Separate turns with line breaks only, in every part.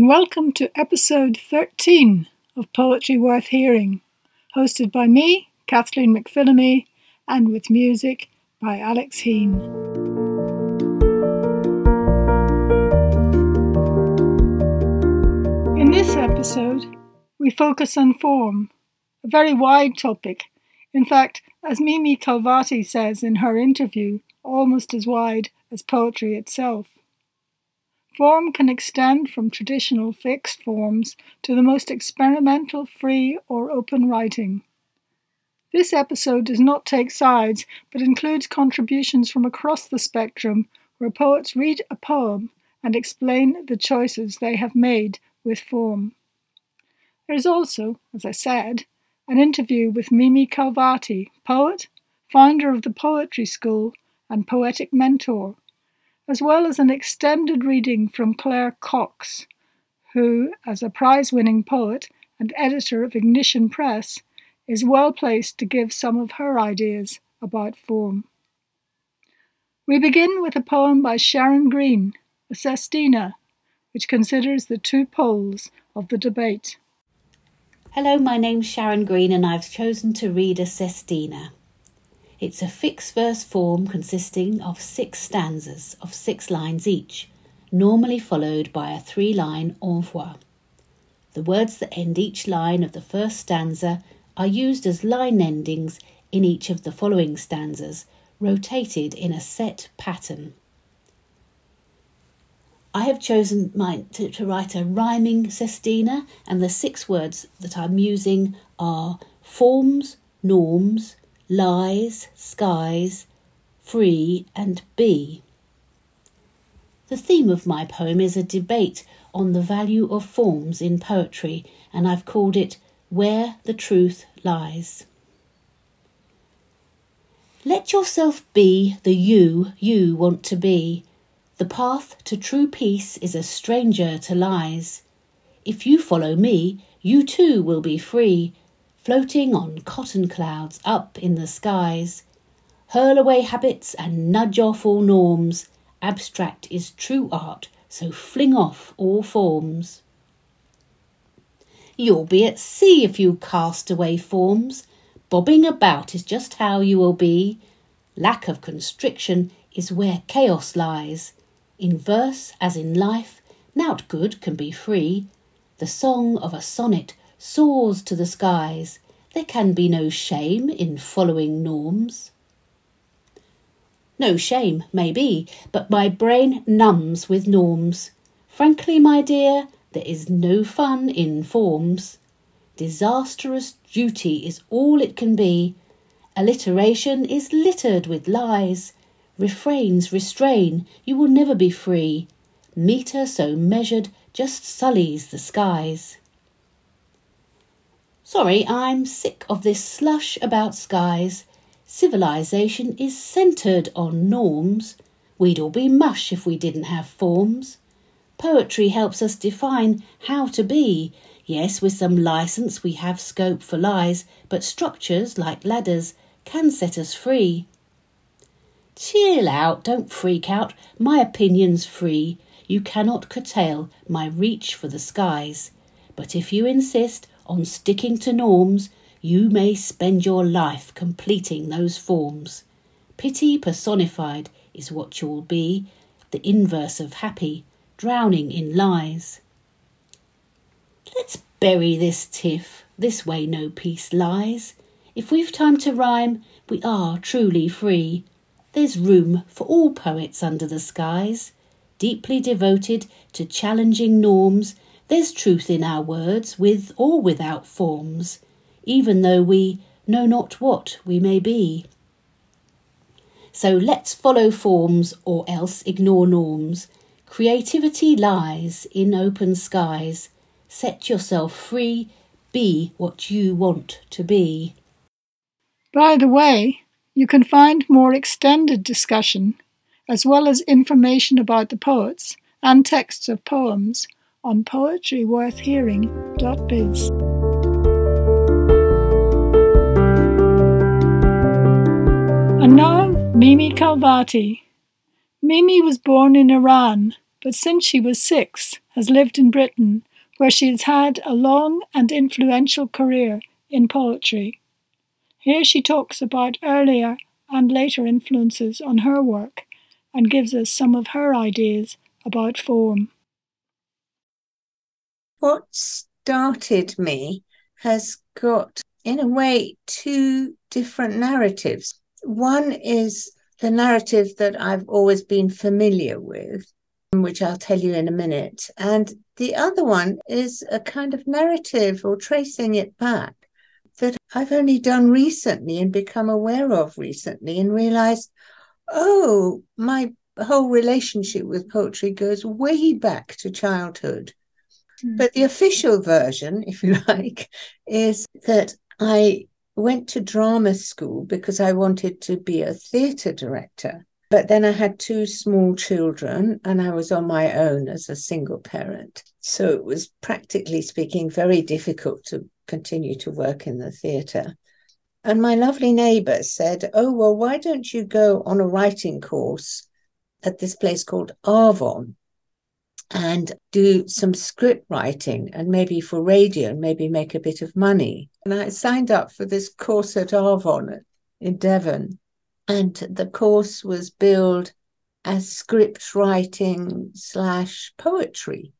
and welcome to episode 13 of Poetry Worth Hearing, hosted by me, Kathleen McPhillamy, and with music by Alex Heen. In this episode, we focus on form, a very wide topic. In fact, as Mimi Khalvati says in her interview, almost as wide as poetry itself. Form can extend from traditional fixed forms to the most experimental free or open writing. This episode does not take sides, but includes contributions from across the spectrum where poets read a poem and explain the choices they have made with form. There is also, as I said, an interview with Mimi Khalvati, poet, founder of the Poetry School, and poetic mentor, as well as an extended reading from Claire Cox, who, as a prize winning poet and editor of Ignition Press, is well placed to give some of her ideas about form. We begin with a poem by Sharon Green, a sestina, which considers the two poles of the debate.
Hello, my name's Sharon Green, and I've chosen to read a sestina. It's a fixed verse form consisting of six stanzas of six lines each, normally followed by a three line envoi. The words that end each line of the first stanza are used as line endings in each of the following stanzas, rotated in a set pattern. I have chosen my, to, to write a rhyming sestina, and the six words that I'm using are forms, norms, lies, skies, free, and be. The theme of my poem is a debate on the value of forms in poetry, and I've called it Where the Truth Lies. Let yourself be the you you want to be. The path to true peace is a stranger to lies. If you follow me, you too will be free floating on cotton clouds up in the skies. Hurl away habits and nudge off all norms. Abstract is true art, so fling off all forms. You'll be at sea if you cast away forms. Bobbing about is just how you will be. Lack of constriction is where chaos lies. In verse, as in life, nought good can be free. The song of a sonnet soars to the skies. There can be no shame in following norms. No shame, maybe, but my brain numbs with norms. Frankly, my dear, there is no fun in forms. Disastrous duty is all it can be. Alliteration is littered with lies. Refrains restrain, you will never be free. Metre so measured just sullies the skies. Sorry, I'm sick of this slush about skies. Civilization is centred on norms. We'd all be mush if we didn't have forms. Poetry helps us define how to be. Yes, with some license we have scope for lies, but structures, like ladders, can set us free. Chill out, don't freak out, my opinion's free. You cannot curtail my reach for the skies. But if you insist, on sticking to norms, you may spend your life completing those forms. Pity personified is what you'll be, the inverse of happy, drowning in lies. Let's bury this tiff, this way no peace lies. If we've time to rhyme, we are truly free. There's room for all poets under the skies, deeply devoted to challenging norms there's truth in our words, with or without forms, even though we know not what we may be. So let's follow forms or else ignore norms. Creativity lies in open skies. Set yourself free, be what you want to be.
By the way, you can find more extended discussion, as well as information about the poets and texts of poems on poetryworthhearing.biz. And now, Mimi Khalvati. Mimi was born in Iran, but since she was six, has lived in Britain, where she has had a long and influential career in poetry. Here she talks about earlier and later influences on her work and gives us some of her ideas about form.
What started me has got, in a way, two different narratives. One is the narrative that I've always been familiar with, which I'll tell you in a minute. And the other one is a kind of narrative or tracing it back that I've only done recently and become aware of recently and realized, oh, my whole relationship with poetry goes way back to childhood. Mm. But the official version, if you like, is that I went to drama school because I wanted to be a theatre director. But then I had two small children and I was on my own as a single parent. So it was practically speaking very difficult to continue to work in the theatre. And my lovely neighbour said, Oh, well, why don't you go on a writing course at this place called Arvon and do some script writing and maybe for radio and maybe make a bit of money. And I signed up for this course at Arvon in Devon. And the course was billed as script writing slash poetry.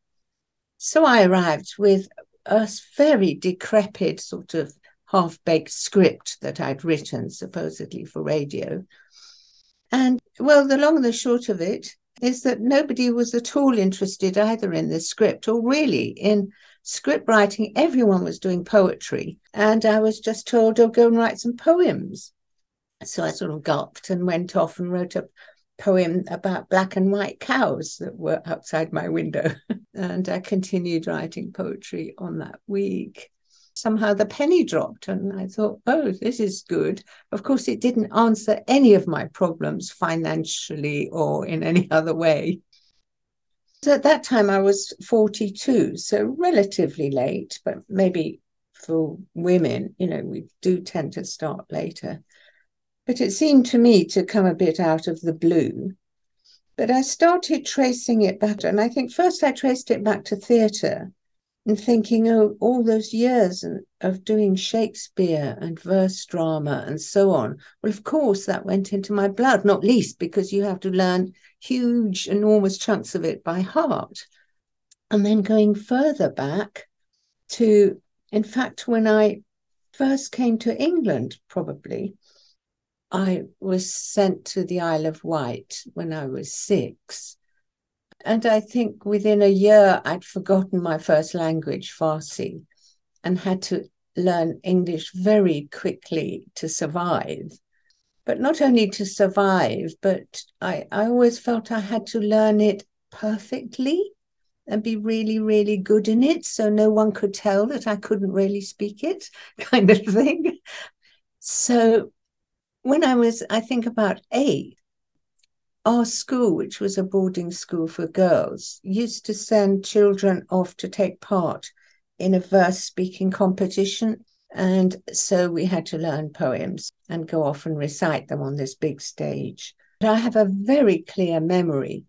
So I arrived with a very decrepit sort of half baked script that I'd written supposedly for radio. And well, the long and the short of it is that nobody was at all interested either in the script or really in script writing. Everyone was doing poetry. And I was just told, oh, go and write some poems. So I sort of gulped and went off and wrote a poem about black and white cows that were outside my window. and I continued writing poetry on that week somehow the penny dropped and I thought, oh, this is good. Of course, it didn't answer any of my problems financially or in any other way. So at that time, I was 42, so relatively late, but maybe for women, you know, we do tend to start later. But it seemed to me to come a bit out of the blue. But I started tracing it back, and I think first I traced it back to theatre and thinking, oh, all those years of doing Shakespeare and verse drama and so on. Well, of course, that went into my blood, not least because you have to learn huge, enormous chunks of it by heart. And then going further back to, in fact, when I first came to England, probably, I was sent to the Isle of Wight when I was six. And I think within a year, I'd forgotten my first language, Farsi, and had to learn English very quickly to survive. But not only to survive, but I, I always felt I had to learn it perfectly and be really, really good in it. So no one could tell that I couldn't really speak it, kind of thing. So when I was, I think, about eight, our school, which was a boarding school for girls, used to send children off to take part in a verse speaking competition. And so we had to learn poems and go off and recite them on this big stage. But I have a very clear memory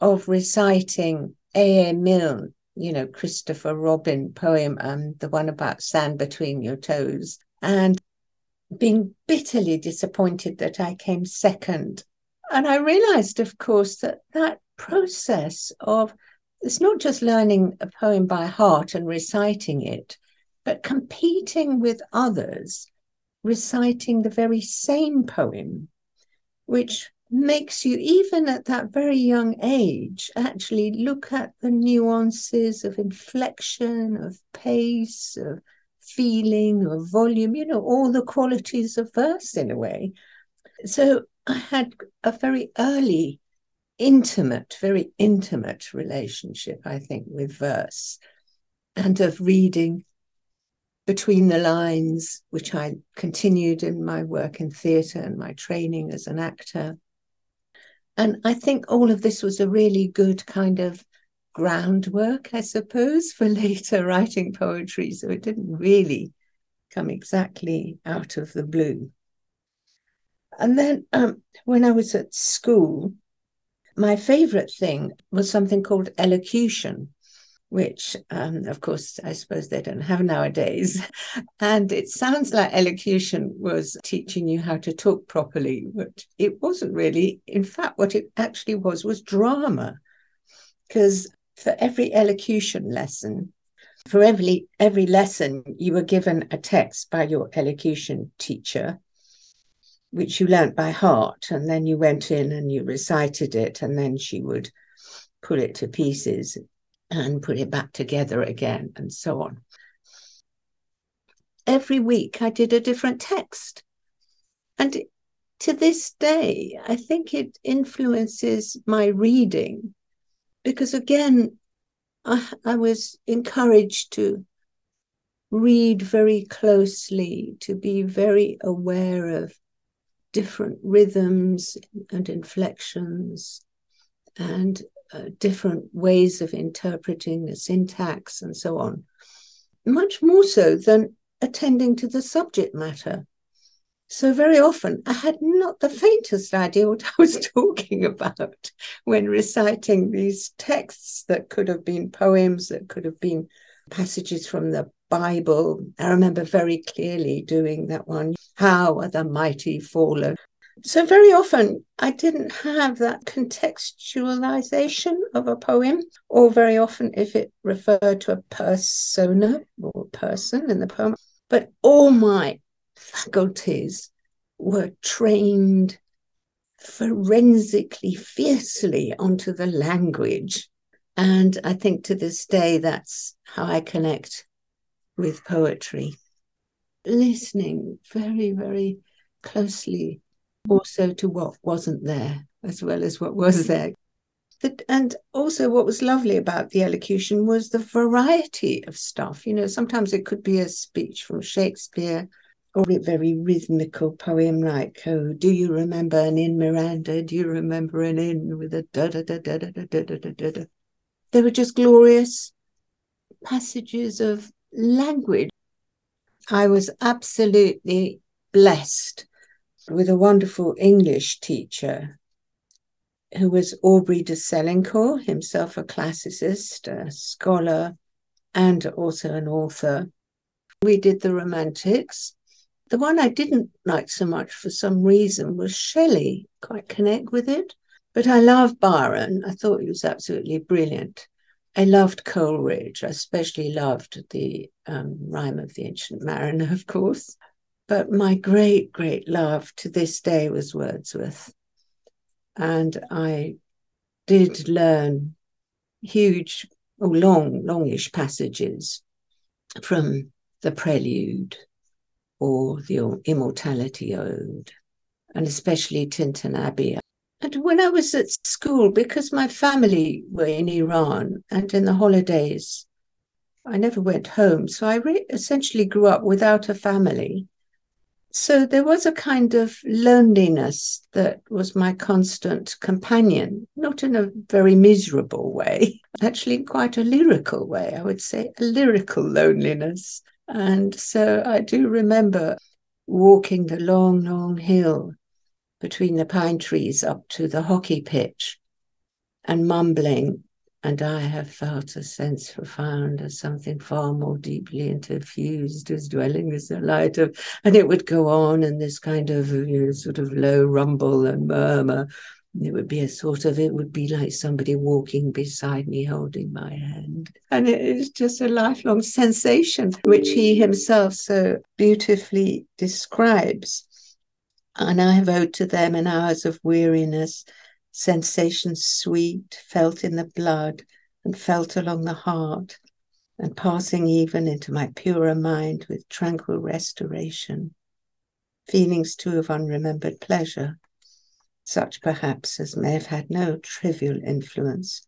of reciting A.A. Milne, you know, Christopher Robin poem, um, the one about sand between your toes, and being bitterly disappointed that I came second and I realized, of course, that that process of it's not just learning a poem by heart and reciting it, but competing with others, reciting the very same poem, which makes you, even at that very young age, actually look at the nuances of inflection, of pace, of feeling, of volume, you know, all the qualities of verse in a way. So I had a very early, intimate, very intimate relationship, I think, with verse and of reading between the lines, which I continued in my work in theatre and my training as an actor. And I think all of this was a really good kind of groundwork, I suppose, for later writing poetry. So it didn't really come exactly out of the blue. And then um, when I was at school, my favorite thing was something called elocution. which, um, of course, I suppose they don't have nowadays. And it sounds like elocution was teaching you how to talk properly, but it wasn't really. In fact, what it actually was was drama. Because for every elocution lesson, for every every lesson, you were given a text by your elocution teacher, which you learnt by heart, and then you went in and you recited it, and then she would pull it to pieces and put it back together again, and so on. Every week I did a different text. And to this day, I think it influences my reading because, again, I, I was encouraged to read very closely, to be very aware of different rhythms and inflections and uh, different ways of interpreting the syntax and so on, much more so than attending to the subject matter. So, very often, I had not the faintest idea what I was talking about when reciting these texts that could have been poems, that could have been passages from the Bible. I remember very clearly doing that one How are the mighty fallen? So, very often, I didn't have that contextualization of a poem, or very often, if it referred to a persona or person in the poem, but all my faculties were trained forensically, fiercely onto the language. And I think to this day, that's how I connect with poetry. Listening very, very closely also to what wasn't there as well as what was there. That, And also, what was lovely about the elocution was the variety of stuff. You know, sometimes it could be a speech from Shakespeare or a very rhythmical poem like, oh, do you remember an inn, Miranda? Do you remember an inn with a da da da da da da da da da da? They were just glorious passages of language. I was absolutely blessed with a wonderful English teacher who was Aubrey de Selincourt, himself a classicist, a scholar, and also an author. We did the Romantics. The one I didn't like so much for some reason was Shelley, quite connect with it. But I love Byron. I thought he was absolutely brilliant. I loved Coleridge. I especially loved the um, Rime of the Ancient Mariner, of course. But my great, great love to this day was Wordsworth. And I did learn huge, or long, longish passages from the Prelude or the Immortality Ode, and especially Tintern Abbey. And when I was at school, because my family were in Iran and in the holidays, I never went home. So I re- essentially grew up without a family. So there was a kind of loneliness that was my constant companion, not in a very miserable way, actually in quite a lyrical way, I would say, a lyrical loneliness. And so I do remember walking the long, long hill between the pine trees up to the hockey pitch and mumbling and I have felt a sense profound of something far more deeply interfused as dwelling as the light of, and it would go on in this kind of you know, sort of low rumble and murmur. It would be a sort of, it would be like somebody walking beside me holding my hand. And it is just a lifelong sensation, which he himself so beautifully describes. And I have owed to them in hours of weariness sensations sweet, felt in the blood and felt along the heart, and passing even into my purer mind with tranquil restoration. Feelings too of unremembered pleasure, such perhaps as may have had no trivial influence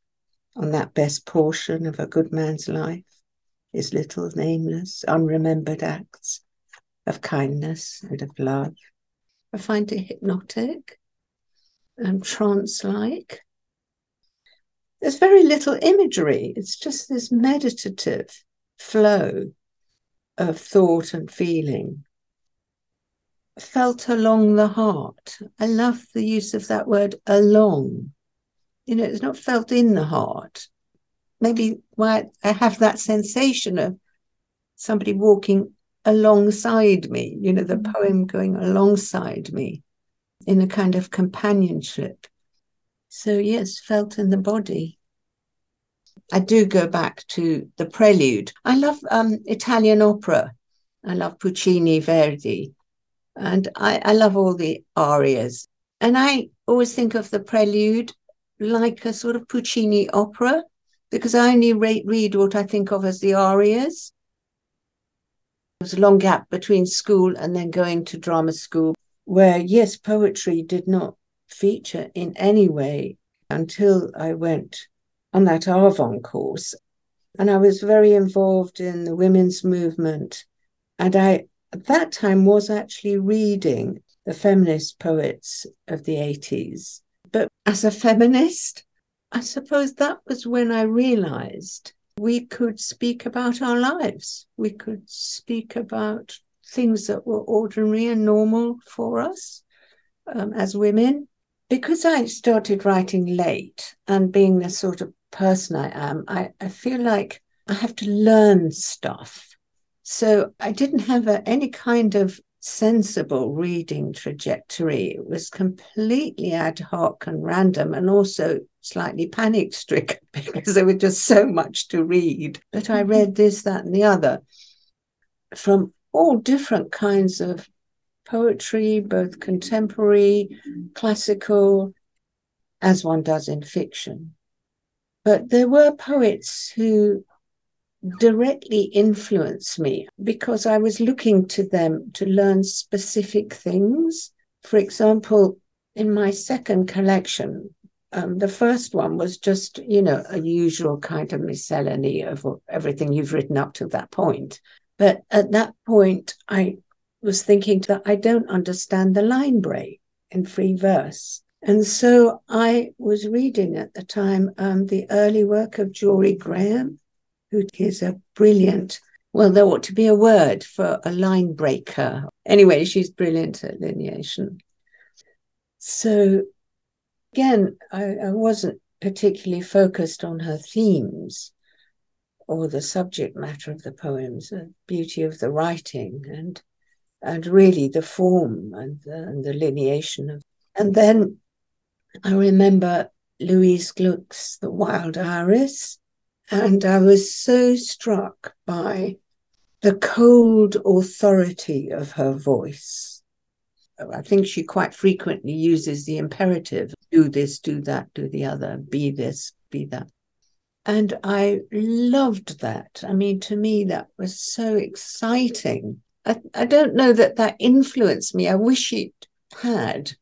on that best portion of a good man's life, his little nameless, unremembered acts of kindness and of love. I find it hypnotic and trance like. There's very little imagery, it's just this meditative flow of thought and feeling. Felt along the heart. I love the use of that word along. You know, it's not felt in the heart. maybe why I have that sensation of somebody walking alongside me, you know, the mm-hmm. poem going alongside me in a kind of companionship. So, yes, felt in the body. I do go back to the prelude. I love um, Italian opera. I love Puccini, Verdi, and I, I love all the arias. And I always think of the prelude like a sort of Puccini opera because I only re- read what I think of as the arias. Was a long gap between school and then going to drama school, where, yes, poetry did not feature in any way until I went on that Arvon course. And I was very involved in the women's movement. And I, at that time, was actually reading the feminist poets of the 80s. But as a feminist, I suppose that was when I realized we could speak about our lives. We could speak about things that were ordinary and normal for us um, as women. Because I started writing late and being the sort of person I am, I, I feel like I have to learn stuff. So I didn't have a, any kind of sensible reading trajectory. It was completely ad hoc and random and also slightly panic stricken because there was just so much to read. But I mm-hmm. read this, that, and the other from all different kinds of poetry, both contemporary, classical, as one does in fiction. But there were poets who directly influenced me because I was looking to them to learn specific things. For example, in my second collection, um, the first one was just, you know, a usual kind of miscellany of everything you've written up to that point. But at that point, I was thinking that I don't understand the line break in free verse. And so I was reading at the time um, the early work of Jorie Graham, who is a brilliant, well, there ought to be a word for a line breaker. Anyway, she's brilliant at lineation. So again, I, I wasn't particularly focused on her themes or the subject matter of the poems, the beauty of the writing and and really the form and the, and the lineation of. And then I remember Louise Gluck's The Wild Iris, and I was so struck by the cold authority of her voice. I think she quite frequently uses the imperative do this, do that, do the other, be this, be that. And I loved that. I mean, to me, that was so exciting. I, I don't know that that influenced me. I wish it had.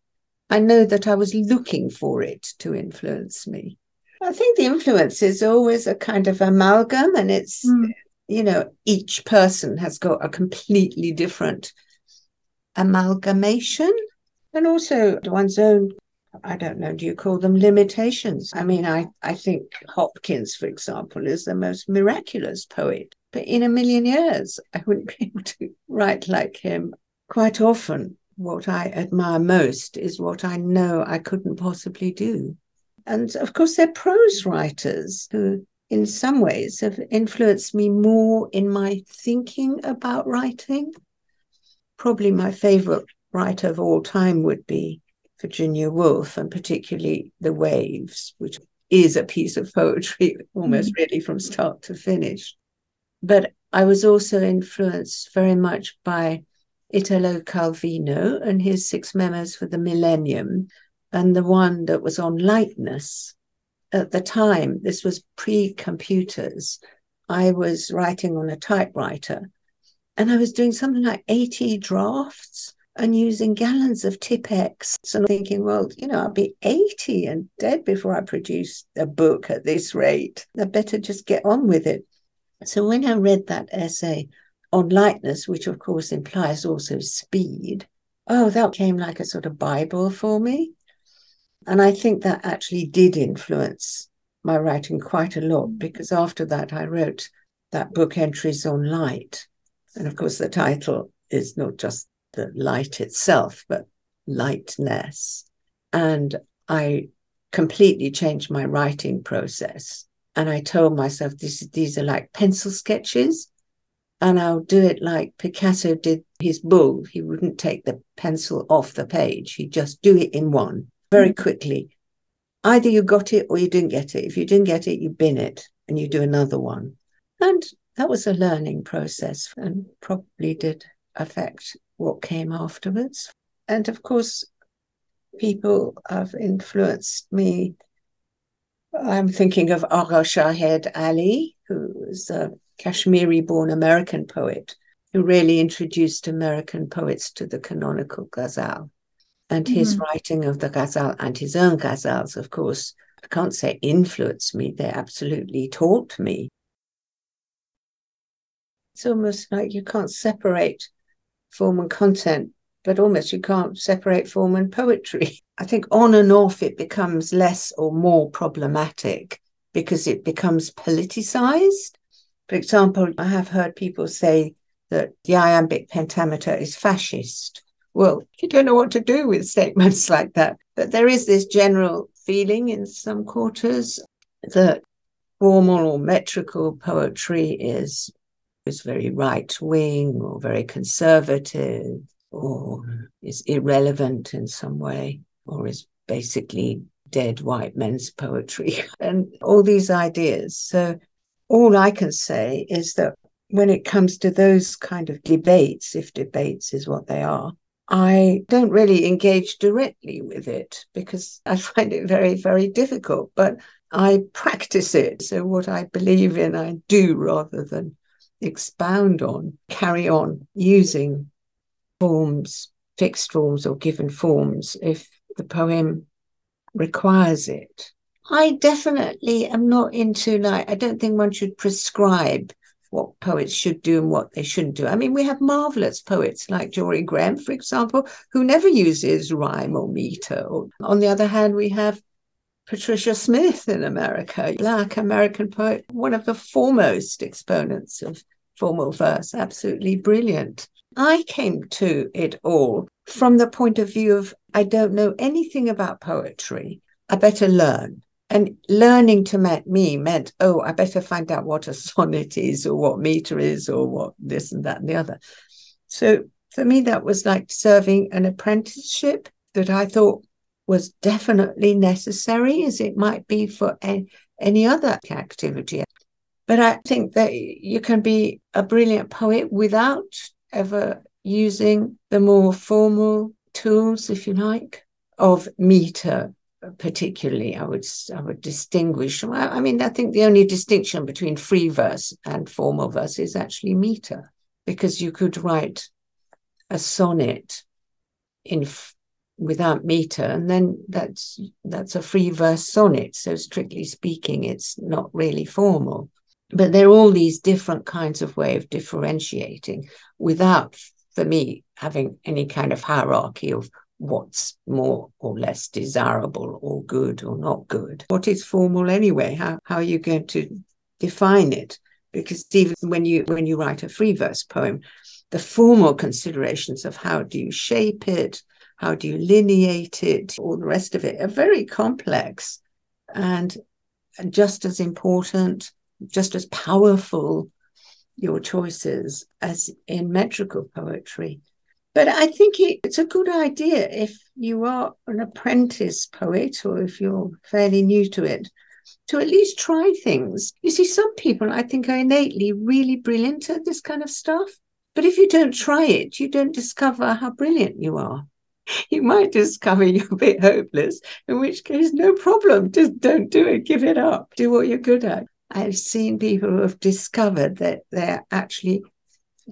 I know that I was looking for it to influence me. I think the influence is always a kind of amalgam, and it's, mm. you know, each person has got a completely different amalgamation and also one's own I don't know, do you call them limitations? I mean, I, I think Hopkins, for example, is the most miraculous poet. But in a million years, I wouldn't be able to write like him. Quite often, what I admire most is what I know I couldn't possibly do. And of course, they're prose writers who, in some ways, have influenced me more in my thinking about writing. Probably my favorite writer of all time would be Virginia Woolf, and particularly The Waves, which is a piece of poetry almost mm. really from start to finish. But I was also influenced very much by Italo Calvino and his six memos for the millennium, and the one that was on lightness. At the time, this was pre computers. I was writing on a typewriter and I was doing something like 80 drafts and using gallons of Tipp-Ex and thinking, well, you know, I'll be 80 and dead before I produce a book at this rate. I better just get on with it. So when I read that essay on lightness, which of course implies also speed, oh, that came like a sort of Bible for me. And I think that actually did influence my writing quite a lot mm. because after that I wrote that book, Entries on Light. And of course, the title is not just the light itself, but lightness. And I completely changed my writing process And I told myself this, these are like pencil sketches. And I'll do it like Picasso did his bull. He wouldn't take the pencil off the page. He'd just do it in one very quickly. Either you got it or you didn't get it. If you didn't get it, you bin it and you do another one. And that was a learning process and probably did affect what came afterwards. And of course, people have influenced me. I'm thinking of Agha Ali, who was a Kashmiri born American poet who really introduced American poets to the canonical ghazal. And his mm-hmm. writing of the ghazal and his own ghazals, of course, I can't say influenced me, they absolutely taught me. It's almost like you can't separate form and content, but almost you can't separate form and poetry. I think on and off it becomes less or more problematic because it becomes politicized. For example, I have heard people say that the iambic pentameter is fascist. Well, you don't know what to do with statements like that. But there is this general feeling in some quarters that formal or metrical poetry is is very right wing or very conservative or mm. is irrelevant in some way or is basically dead white men's poetry and all these ideas. So all I can say is that when it comes to those kind of debates, if debates is what they are, I don't really engage directly with it because I find it very, very difficult. But I practice it. So, what I believe in, I do rather than expound on, carry on using forms, fixed forms or given forms if the poem requires it. I definitely am not into like, I don't think one should prescribe what poets should do and what they shouldn't do. I mean, we have marvelous poets like Jorie Graham, for example, who never uses rhyme or meter. On the other hand, we have Patricia Smith in America, black American poet, one of the foremost exponents of formal verse, absolutely brilliant. I came to it all from the point of view of I don't know anything about poetry. I better learn. And learning to met me meant, oh, I better find out what a sonnet is or what meter is or what this and that and the other. So for me, that was like serving an apprenticeship that I thought was definitely necessary, as it might be for any other activity. But I think that you can be a brilliant poet without ever using the more formal tools, if you like, of meter particularly i would i would distinguish. I mean i think the only distinction between free verse and formal verse is actually meter because you could write a sonnet in without meter and then that's that's a free verse sonnet. So strictly speaking it's not really formal. But there are all these different kinds of way of differentiating without for me having any kind of hierarchy of what's more or less desirable or good or not good. What is formal anyway? How, how are you going to define it? Because even when you when you write a free verse poem, the formal considerations of how do you shape it, how do you lineate it, all the rest of it are very complex and just as important, just as powerful your choices as in metrical poetry. But I think it's a good idea if you are an apprentice poet or if you're fairly new to it to at least try things. You see, some people I think are innately really brilliant at this kind of stuff. But if you don't try it, you don't discover how brilliant you are. You might discover you're a bit hopeless, in which case, no problem. Just don't do it. Give it up. Do what you're good at. I've seen people who have discovered that they're actually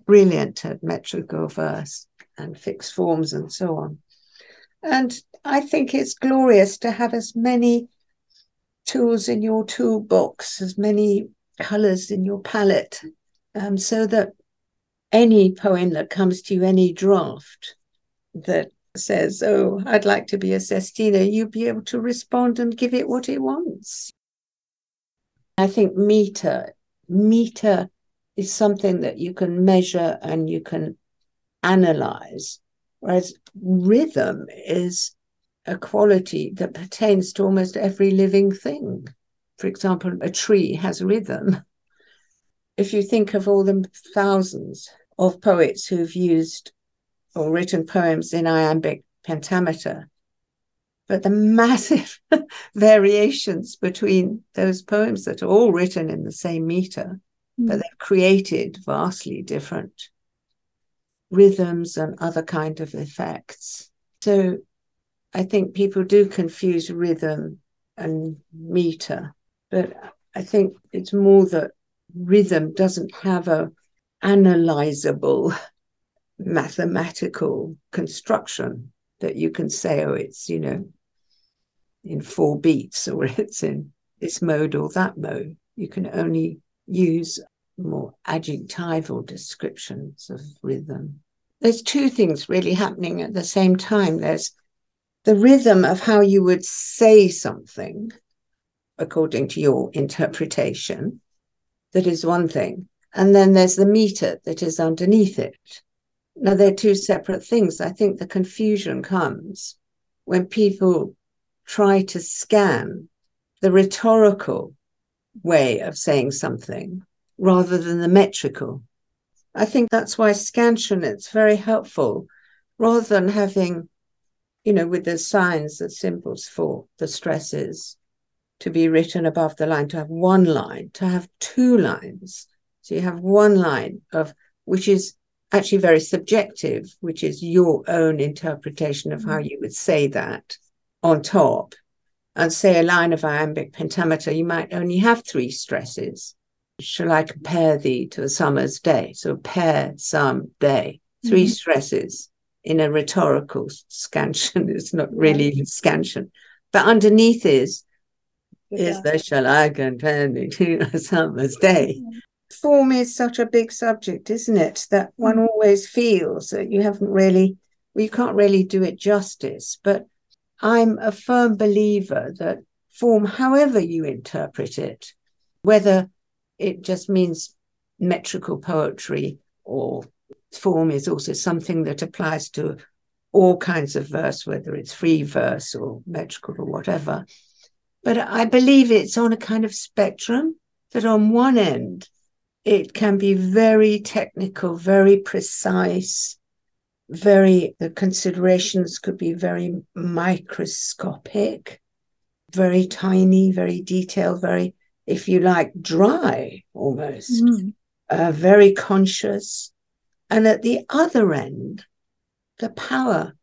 brilliant at metrical verse and fixed forms and so on. And I think it's glorious to have as many tools in your toolbox, as many colors in your palette, um, so that any poem that comes to you, any draft that says, Oh, I'd like to be a sestina, you'll be able to respond and give it what it wants. I think meter, meter is something that you can measure and you can analyze, whereas rhythm is a quality that pertains to almost every living thing. for example, a tree has rhythm. If you think of all the thousands of poets who've used or written poems in iambic pentameter, but the massive variations between those poems that are all written in the same meter, mm. but they've created vastly different rhythms and other kind of effects. So I think people do confuse rhythm and meter, but I think it's more that rhythm doesn't have a analyzable mathematical construction that you can say, oh, it's, you know, in four beats or it's in this mode or that mode. You can only use more adjectival descriptions of rhythm. There's two things really happening at the same time. There's the rhythm of how you would say something according to your interpretation. That is one thing. And then there's the meter that is underneath it. Now, they're two separate things. I think the confusion comes when people try to scan the rhetorical way of saying something rather than the metrical. I think that's why scansion it's very helpful rather than having you know, with the signs, the symbols for the stresses to be written above the line, to have one line, to have two lines. So you have one line of which is actually very subjective, which is your own interpretation of how mm. you would say that on top. And say a line of iambic pentameter, you might only have three stresses. Shall I compare thee to a summer's day? So pair some day, 3 mm-hmm. stresses in a rhetorical scansion. It's not really even scansion. But underneath is, yeah. is there shall I compare thee to a summer's day? Form is such a big subject, isn't it? That one mm. always feels that you haven't really, well, you can't really do it justice. But I'm a firm believer that form, however you interpret it, whether it just means metrical poetry or form is also something that applies to all kinds of verse, whether it's free verse or metrical or whatever. But I believe it's on a kind of spectrum that on one end, it can be very technical, very precise, very, the considerations could be very microscopic, very tiny, very detailed, very, if you like, dry almost, mm. uh, very conscious, and at the other end, the power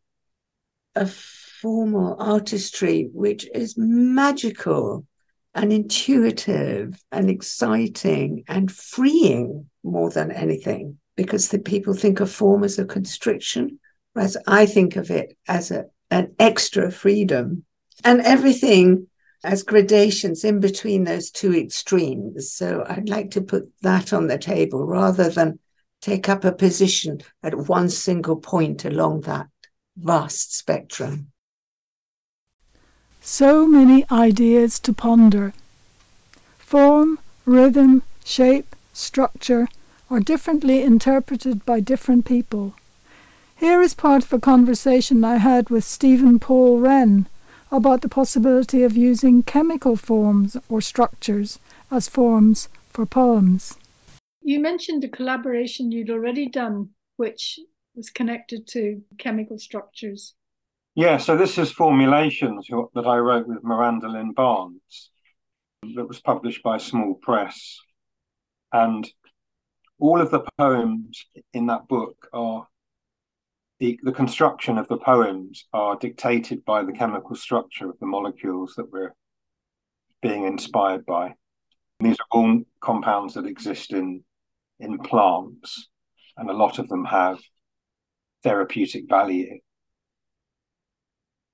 of formal artistry, which is magical and intuitive and exciting and freeing more than anything, because the people think of form as a constriction, whereas I think of it as a, an extra freedom. And everything as gradations in between those two extremes. So I'd like to put that on the table rather than take up a position at one single point along that vast spectrum.
So many ideas to ponder. Form, rhythm, shape, structure are differently interpreted by different people. Here is part of a conversation I had with Stephen Paul Wren about the possibility of using chemical forms or structures as forms for poems. You mentioned a collaboration you'd already done, which was connected to chemical structures.
Yeah, so this is Formulations that I wrote with Miranda Lynn Barnes that was published by Small Press. And all of the poems in that book are the, the construction of the poems are dictated by the chemical structure of the molecules that we're being inspired by. These are all compounds that exist in in plants, and a lot of them have therapeutic value.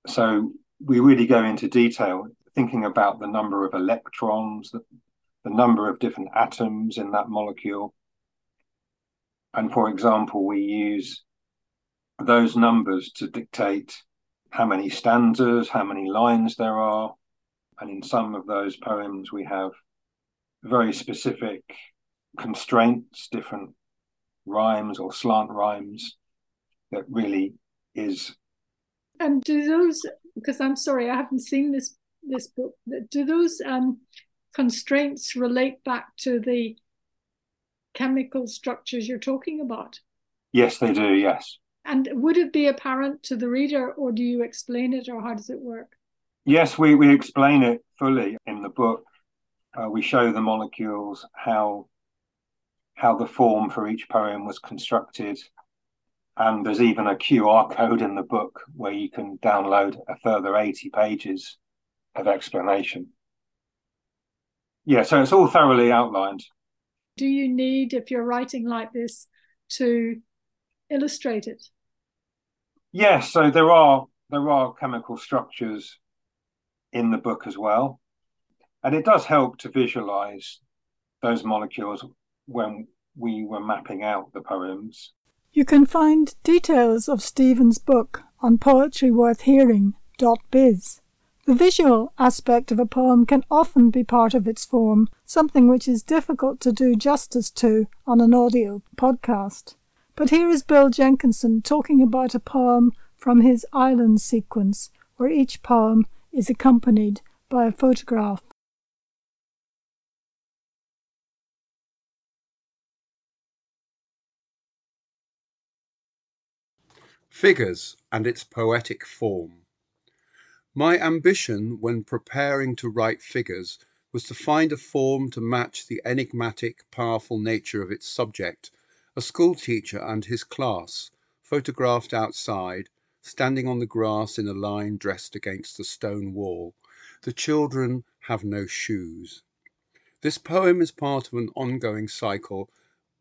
So we really go into detail thinking about the number of electrons, the, the number of different atoms in that molecule. And for example, we use those numbers to dictate how many stanzas, how many lines there are. And in some of those poems, we have very specific constraints, different rhymes or slant rhymes that really is.
And do those, because I'm sorry, I haven't seen this this book, do those um, constraints relate back to the chemical structures you're talking about?
Yes, they do, yes.
And would it be apparent to the reader, or do you explain it, or how does it work?
Yes, we, we explain it fully in the book. Uh, we show the molecules how how the form for each poem was constructed, and there's even a QR code in the book where you can download a further 80 pages of explanation. Yeah, so it's all thoroughly outlined.
Do you need, if you're writing like this, to illustrate it?
Yes, so there are there are chemical structures in the book as well. And it does help to visualize those molecules when we were mapping out the poems.
You can find details of Stephen's book on poetryworthhearing.biz. The visual aspect of a poem can often be part of its form, something which is difficult to do justice to on an audio podcast. But here is Bill Jenkinson talking about a poem from his Island sequence, where each poem is accompanied by a photograph.
Figures and its poetic form. My ambition when preparing to write figures was to find a form to match the enigmatic, powerful nature of its subject, a schoolteacher and his class, photographed outside, standing on the grass in a line dressed against the stone wall. The children have no shoes. This poem is part of an ongoing cycle,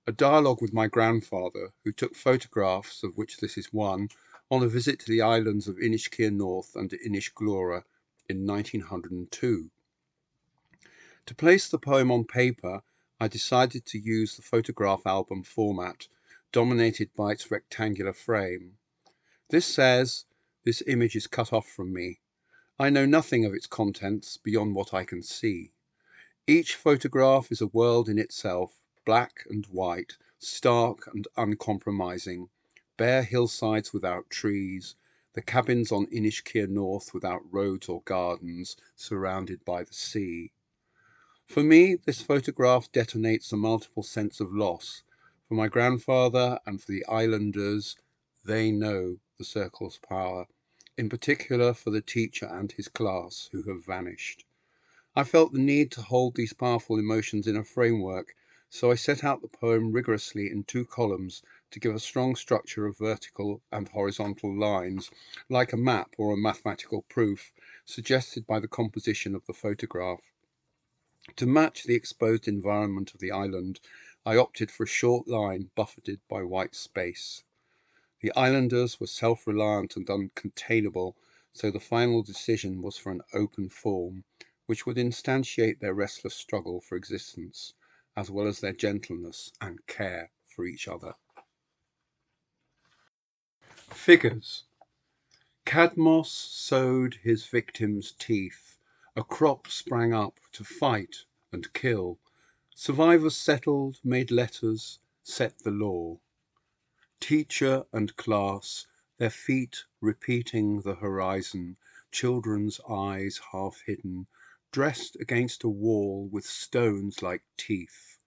a dialogue with my grandfather, who took photographs, of which this is one, on a visit to the islands of Inishkea North and Inishglora in 1902. To place the poem on paper, I decided to use the photograph album format, dominated by its rectangular frame. This says, This image is cut off from me. I know nothing of its contents beyond what I can see. Each photograph is a world in itself, black and white, stark and uncompromising, bare hillsides without trees, the cabins on Inishkea North without roads or gardens, surrounded by the sea. For me, this photograph detonates a multiple sense of loss. For my grandfather and for the islanders, they know the circle's power, in particular for the teacher and his class who have vanished. I felt the need to hold these powerful emotions in a framework, so I set out the poem rigorously in two columns to give a strong structure of vertical and horizontal lines, like a map or a mathematical proof, suggested by the composition of the photograph. To match the exposed environment of the island, I opted for a short line buffeted by white space. The islanders were self reliant and uncontainable, so the final decision was for an open form, which would instantiate their restless struggle for existence, as well as their gentleness and care for each other. Figures Cadmos sowed his victim's teeth, a crop sprang up to fight and kill. Survivors settled, made letters, set the law teacher and class, their feet repeating the horizon, children's eyes half hidden, dressed against a wall with stones like teeth.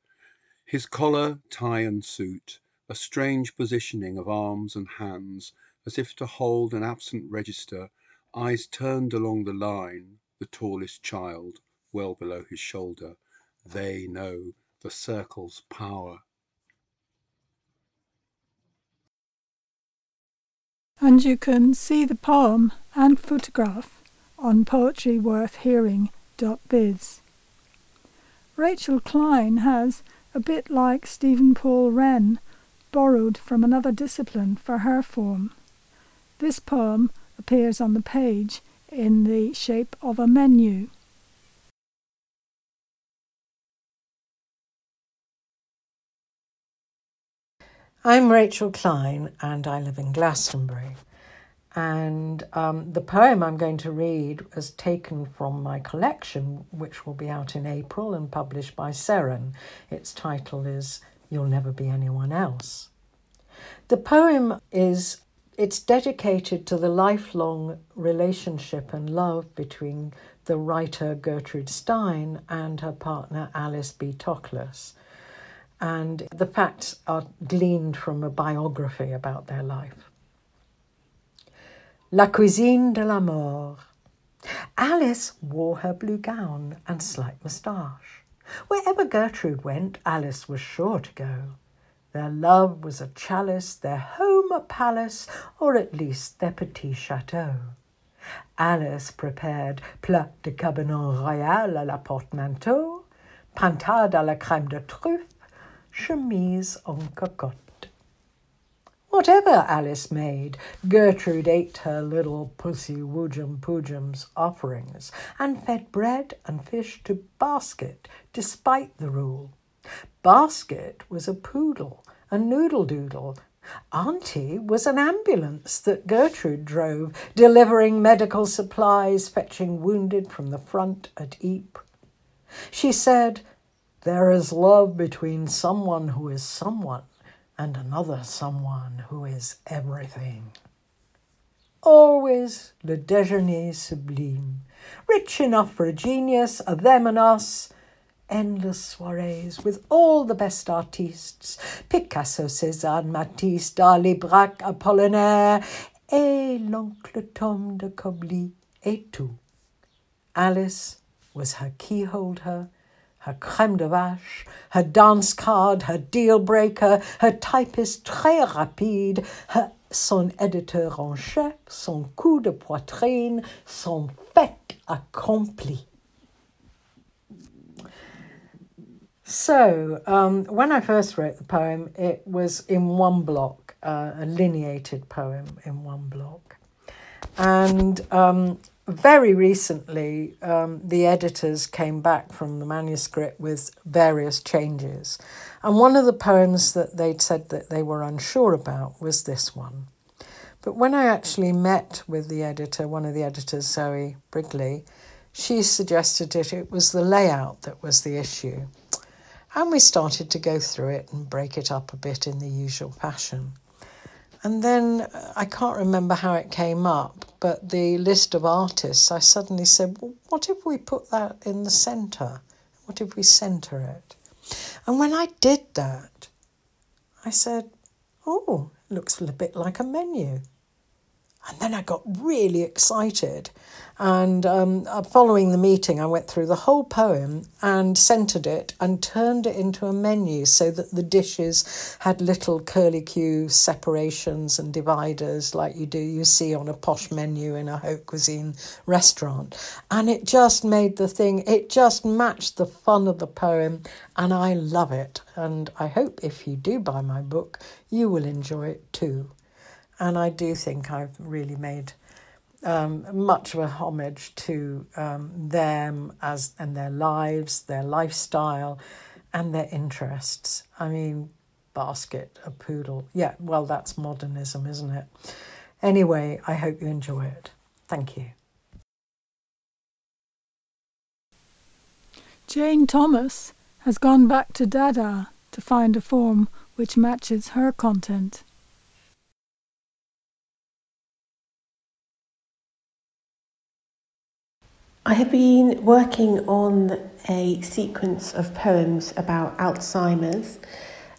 His collar, tie, and suit, a strange positioning of arms and hands, as if to hold an absent register, eyes turned along the line, the tallest child, well below his shoulder. They know the circle's power.
And you can see the poem and photograph on poetryworthhearing.biz. Rachel Klein has, a bit like Stephen Paul Wren, borrowed from another discipline for her form. This poem appears on the page in the shape of a menu.
I'm Rachel Klein and I live in Glastonbury. And um, the poem I'm going to read was taken from my collection, which will be out in April and published by Seren. Its title is You'll Never Be Anyone Else. The poem is it's dedicated to the lifelong relationship and love between the writer Gertrude Stein and her partner Alice B. Toklas. And the facts are gleaned from a biography about their life. La cuisine de la mort. Alice wore her blue gown and slight moustache. Wherever Gertrude went, Alice was sure to go. Their love was a chalice, their home a palace, or at least their petit chateau. Alice prepared plat de cabanon royal à la portemanteau, pintade à la crème de truffe, chemise en cocotte. Whatever Alice made, Gertrude ate her little pussy woojum poojum's offerings and fed bread and fish to Basket, despite the rule. Basket was a poodle, a noodle doodle. Auntie was an ambulance that Gertrude drove, delivering medical supplies, fetching wounded from the front at Ypres. She said, There is love between someone who is someone and another someone who is everything. Always le déjeuner sublime, rich enough for a genius, a them and us, endless soirees with all the best artistes Picasso, Cézanne, Matisse, Dali, Braque, Apollinaire, et l'oncle Tom de Cobly, et tout. Alice was her keyholder, her crème de vache, her dance card, her deal breaker, her typist très rapide, her son éditeur en chef, son coup de poitrine, son fait accompli. So, um, when I first wrote the poem, it was in one block, uh, a lineated poem in one block. And um, very recently, um, the editors came back from the manuscript with various changes. And one of the poems that they'd said that they were unsure about was this one. But when I actually met with the editor, one of the editors, Zoe Brigley, she suggested that it was the layout that was the issue. And we started to go through it and break it up a bit in the usual fashion. And then uh, I can't remember how it came up, but the list of artists, I suddenly said, well, what if we put that in the centre? What if we centre it? And when I did that, I said, oh, it looks a bit like a menu. And then I got really excited. And um, uh, following the meeting, I went through the whole poem and centered it and turned it into a menu so that the dishes had little curlicue separations and dividers like you do, you see on a posh menu in a haute cuisine restaurant. And it just made the thing, it just matched the fun of the poem. And I love it. And I hope if you do buy my book, you will enjoy it too and I do think I've really made um, much of a homage to um, them as and their lives, their lifestyle, and their interests. I mean, basket, a poodle. Yeah, well, that's modernism, isn't it? Anyway, I hope you enjoy it. Thank you.
Jane Thomas has gone back to Dada to find a form which matches her content.
I have been working on a sequence of poems about Alzheimer's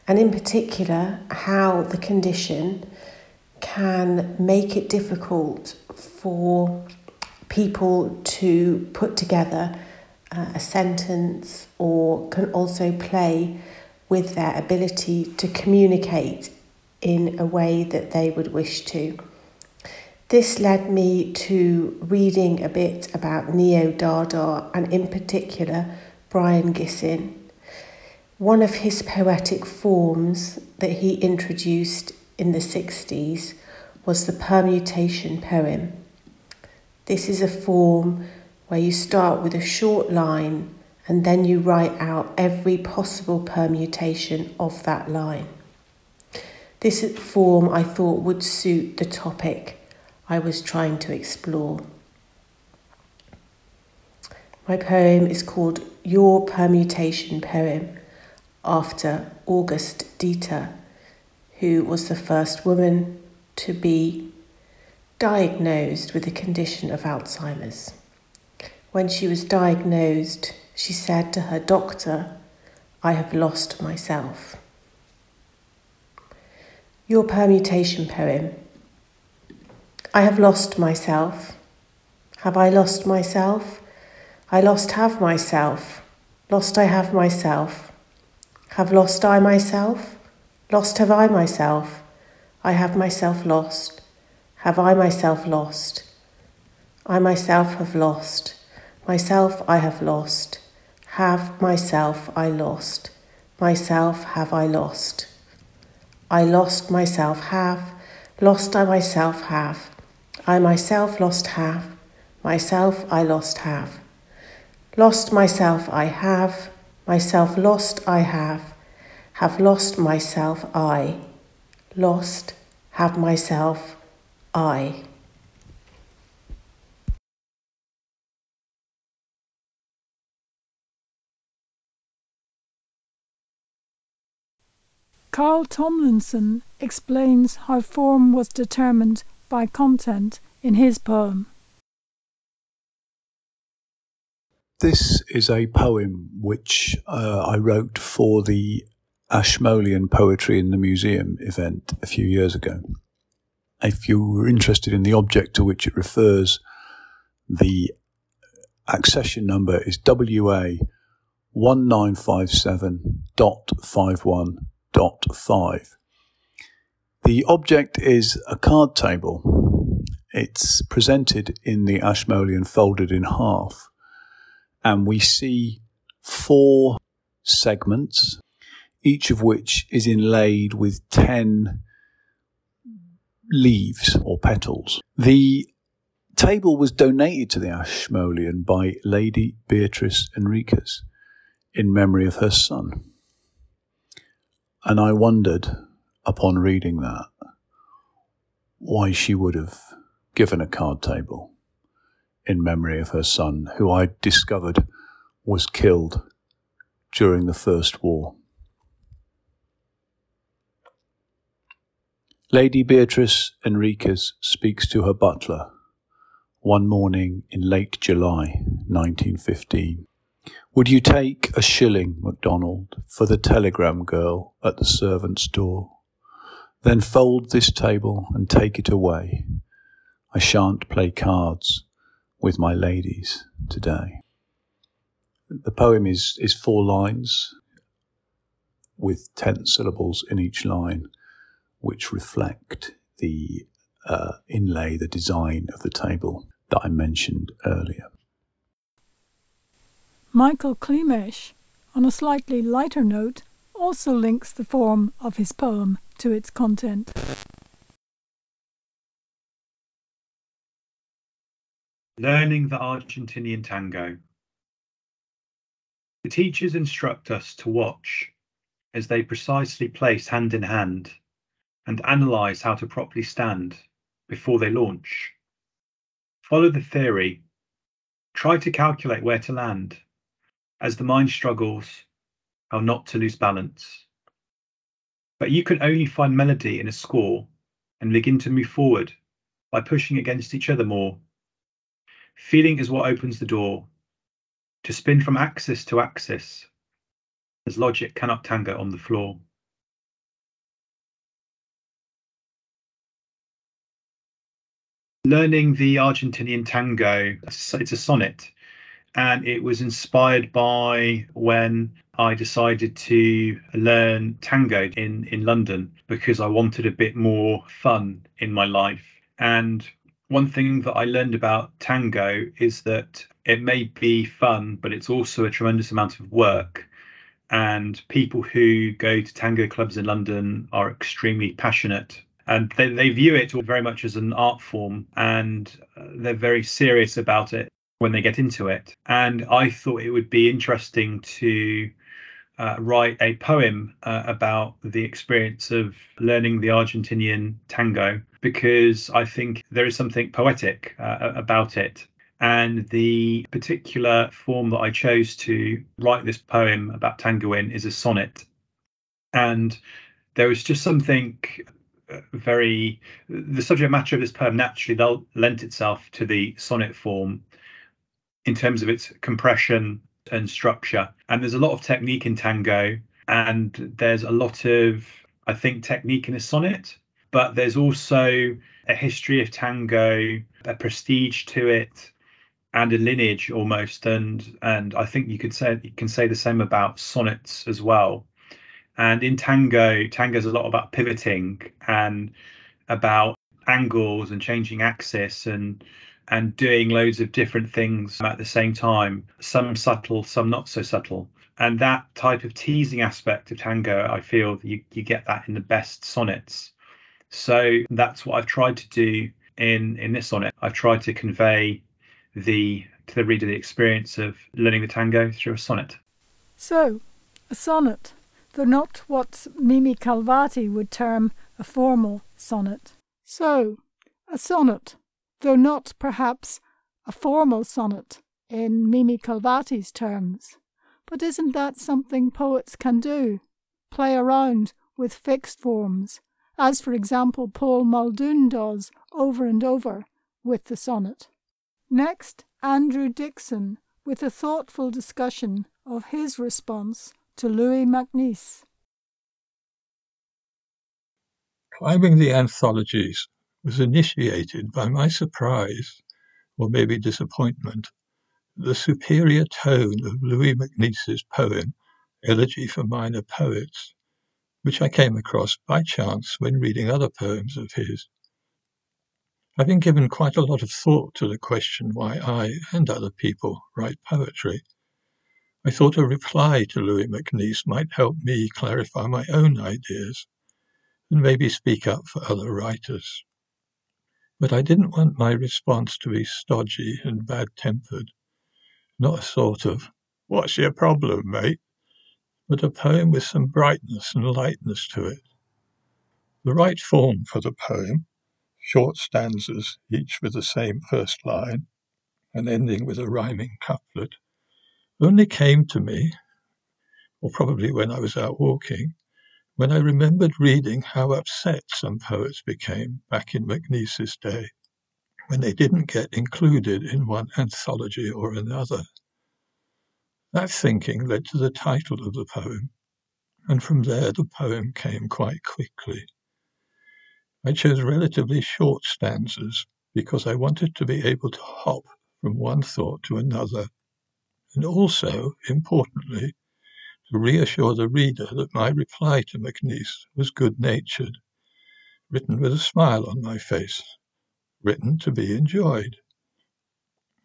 and, in particular, how the condition can make it difficult for people to put together uh, a sentence or can also play with their ability to communicate in a way that they would wish to. This led me to reading a bit about Neo Dada and, in particular, Brion Gysin. One of his poetic forms that he introduced in the 60s was the permutation poem. This is a form where you start with a short line and then you write out every possible permutation of that line. This form I thought would suit the topic I was trying to explore. My poem is called Your Permutation Poem after Auguste Deter, who was the first woman to be diagnosed with the condition of Alzheimer's. When she was diagnosed, she said to her doctor, I have lost myself. Your permutation poem. I have lost myself. Have I lost myself? I lost have myself. Lost I have myself. Have lost I myself? Lost have I myself. I have myself lost. Have I myself lost? I myself have lost. Myself I have lost. Have myself I lost. Myself have I lost. I lost myself have. Lost I myself have. I myself lost half, Myself I lost half. Lost myself I have. Myself lost I have. Have lost myself I. Lost have myself I.
Carl Tomlinson explains how form was determined by content in his poem.
This is a poem which uh, I wrote for the Ashmolean Poetry in the Museum event a few years ago. If you were interested in the object to which it refers, the accession number is WA 1957.51.5. The object is a card table. It's presented in the Ashmolean folded in half, and we see four segments each of which is inlaid with 10 leaves or petals. The table was donated to the Ashmolean by Lady Beatrice Enriquez in memory of her son. And I wondered, upon reading that, why she would have given a card table in memory of her son, who I discovered was killed during the First War. Lady Beatrice Enriquez speaks to her butler one morning in late July 1915. Would you take a shilling, MacDonald, for the telegram girl at the servant's door? Then fold this table and take it away. I shan't play cards with my ladies today. The poem is, is four lines with ten syllables in each line which reflect the uh, inlay, the design of the table that I mentioned earlier.
Michael Klimesh, on a slightly lighter note, also links the form of his poem to its content.
Learning the Argentinian tango. The teachers instruct us to watch as they precisely place hand in hand and analyze how to properly stand before they launch. Follow the theory. Try to calculate where to land as the mind struggles how not to lose balance. But you can only find melody in a score and begin to move forward by pushing against each other more. Feeling is what opens the door to spin from axis to axis, as logic cannot tango on the floor. learning the Argentinian tango. It's a sonnet, and it was inspired by when I decided to learn tango in, in London because I wanted a bit more fun in my life. And one thing that I learned about tango is that it may be fun, but it's also a tremendous amount of work. And people who go to tango clubs in London are extremely passionate and they, they view it very much as an art form and they're very serious about it when they get into it and i thought it would be interesting to uh, write a poem uh, about the experience of learning the argentinian tango because i think there is something poetic uh, about it. And the particular form that i chose to write this poem about tango in is a sonnet. And there was just something very the subject matter of this poem naturally lent itself to the sonnet form in terms of its compression and structure. And there's a lot of technique in tango, and there's a lot of, I think, technique in a sonnet, but there's also a history of tango, a prestige to it, and a lineage almost. And and I think you could say you can say the same about sonnets as well. And in tango, tango is a lot about pivoting and about angles and changing axis and and doing loads of different things at the same time, some subtle, some not so subtle. And that type of teasing aspect of tango, I feel you, you get that in the best sonnets. So that's what I've tried to do in in this sonnet. I've tried to convey the to the reader the experience of learning the tango through a sonnet.
So, a sonnet, though not what Mimi Khalvati would term a formal sonnet. So, a sonnet, though not perhaps a formal sonnet in Mimi Khalvati's terms. But isn't that something poets can do? Play around with fixed forms, as for example Paul Muldoon does over and over with the sonnet. Next, Andrew Dixon with a thoughtful discussion of his response to Louis MacNeice.
Climbing the anthologies was initiated by my surprise, or maybe disappointment, the superior tone of Louis MacNeice's poem, Elegy for Minor Poets, which I came across by chance when reading other poems of his. Having given quite a lot of thought to the question why I and other people write poetry, I thought a reply to Louis MacNeice might help me clarify my own ideas and maybe speak up for other writers. But I didn't want my response to be stodgy and bad tempered, not a sort of, What's your problem, mate? but a poem with some brightness and lightness to it. The right form for the poem, short stanzas, each with the same first line, and ending with a rhyming couplet, only came to me, or probably when I was out walking, when I remembered reading how upset some poets became back in MacNeice's day when they didn't get included in one anthology or another. That thinking led to the title of the poem, and from there the poem came quite quickly. I chose relatively short stanzas because I wanted to be able to hop from one thought to another, and also, importantly, to reassure the reader that my reply to MacNeice was good natured, written with a smile on my face, written to be enjoyed.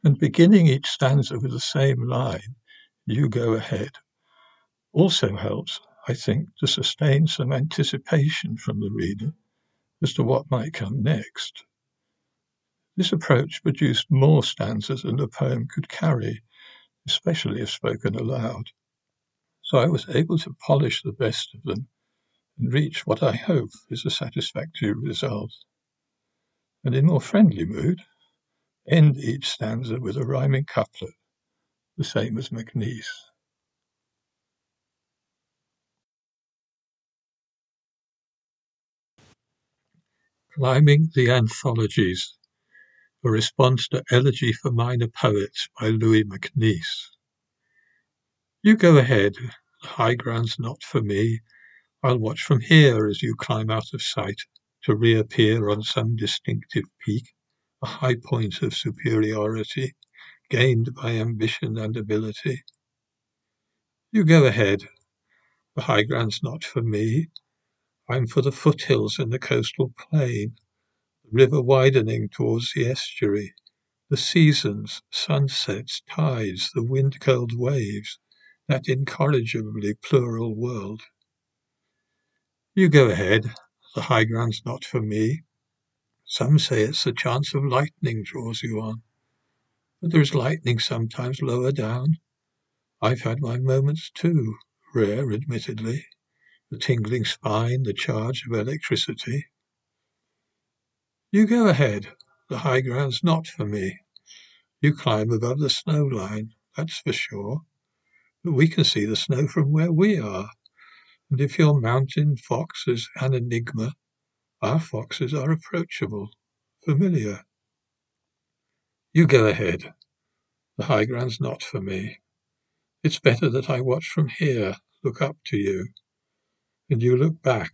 And beginning each stanza with the same line, you go ahead, also helps, I think, to sustain some anticipation from the reader as to what might come next. This approach produced more stanzas than the poem could carry, especially if spoken aloud so I was able to polish the best of them and reach what I hope is a satisfactory result. And in more friendly mood, end each stanza with a rhyming couplet, the same as MacNeice. Climbing the Anthologies, a response to Elegy for Minor Poets by Louis MacNeice. You go ahead, high ground's not for me. I'll watch from here as you climb out of sight to reappear on some distinctive peak, a high point of superiority gained by ambition and ability. You go ahead. The high ground's not for me. I'm for the foothills and the coastal plain, the river widening towards the estuary, the seasons, sunsets, tides, the wind-curled waves, that incorrigibly plural world. You go ahead, the high ground's not for me. Some say it's the chance of lightning draws you on, but there's lightning sometimes lower down. I've had my moments too, rare admittedly, the tingling spine, the charge of electricity. You go ahead, the high ground's not for me. You climb above the snow line, that's for sure we can see the snow from where we are. And if your mountain fox is an enigma, Our foxes are approachable, familiar. You go ahead. The high ground's not for me. It's better that I watch from here, look up to you. And you look back,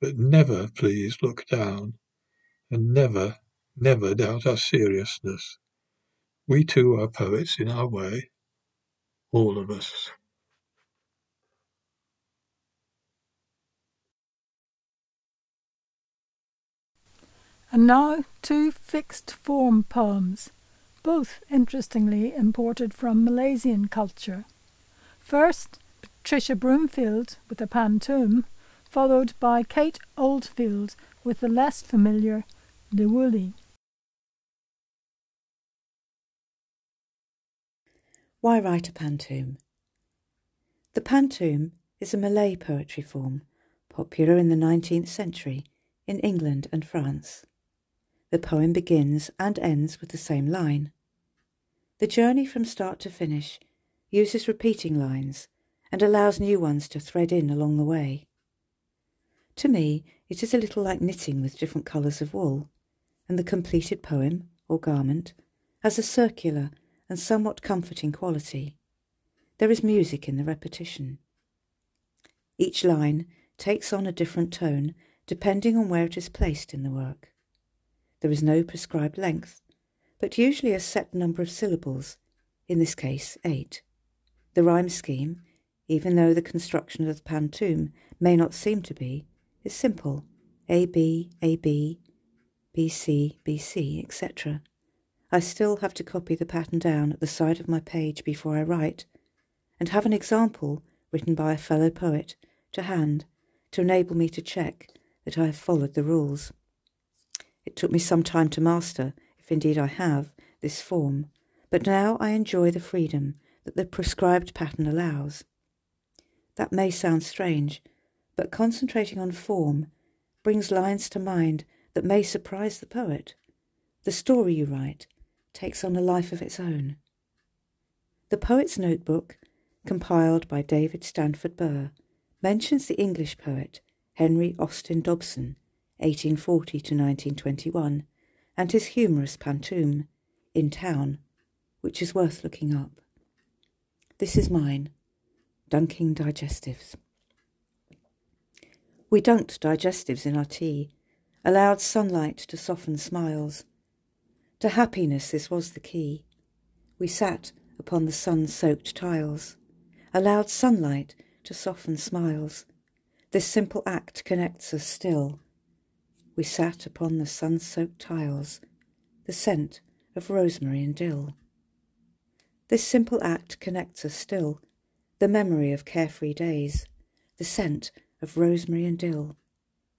but never, please, look down. And never, never doubt our seriousness. We too are poets in our way. All of us.
And now two fixed form poems, both interestingly imported from Malaysian culture. First, Patricia Broomfield with a pantoum, followed by Kate Oldfield with the less familiar Lewuli.
Why write a pantoum? The pantoum is a Malay poetry form popular in the 19th century in England and France. The poem begins and ends with the same line. The journey from start to finish uses repeating lines and allows new ones to thread in along the way. To me, it is a little like knitting with different colours of wool, and the completed poem, or garment, has a circular and somewhat comforting quality. There is music in the repetition. Each line takes on a different tone depending on where it is placed in the work. There is no prescribed length, but usually a set number of syllables, in this case eight. The rhyme scheme, even though the construction of the pantoum may not seem to be, is simple A B A B B C B C, etc. I still have to copy the pattern down at the side of my page before I write, and have an example written by a fellow poet to hand to enable me to check that I have followed the rules. It took me some time to master, if indeed I have, this form, but now I enjoy the freedom that the prescribed pattern allows. That may sound strange, but concentrating on form brings lines to mind that may surprise the poet. The story you write takes on a life of its own. The Poet's Notebook, compiled by David Stanford Burr, mentions the English poet Henry Austin Dobson, 1840 to 1921, and his humorous pantoum, In Town, which is worth looking up. This is mine, Dunking Digestives. We dunked digestives in our tea, allowed sunlight to soften smiles. To happiness this was the key. We sat upon the sun soaked tiles, allowed sunlight to soften smiles. This simple act connects us still. We sat upon the sun soaked tiles, the scent of rosemary and dill. This simple act connects us still, the memory of carefree days, the scent of rosemary and dill.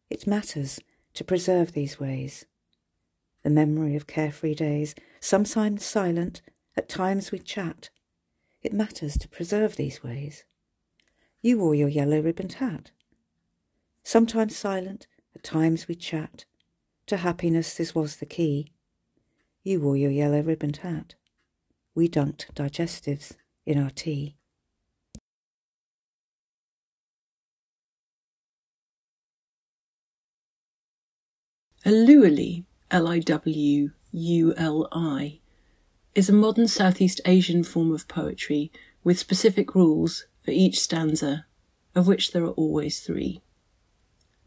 It matters to preserve these ways. The memory of carefree days, sometimes silent, at times we chat. It matters to preserve these ways. You wore your yellow ribboned hat. Sometimes silent, at times we chat. To happiness this was the key. You wore your yellow ribboned hat. We dunked digestives in our tea.
A liwuli, is a modern Southeast Asian form of poetry with specific rules for each stanza, of which there are always three.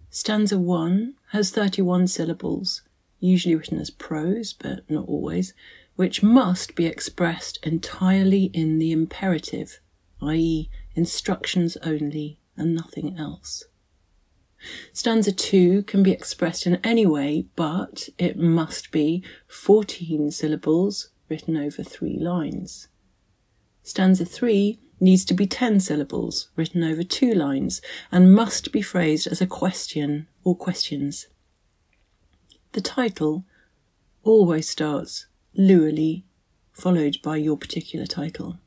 Stanza 1 has 31 syllables, usually written as prose, but not always, which must be expressed entirely in the imperative, i.e., instructions only and nothing else. Stanza 2 can be expressed in any way, but it must be 14 syllables written over three lines. Stanza 3 needs to be 10 syllables written over two lines and must be phrased as a question or questions. The title always starts Liwuli, followed by your particular title.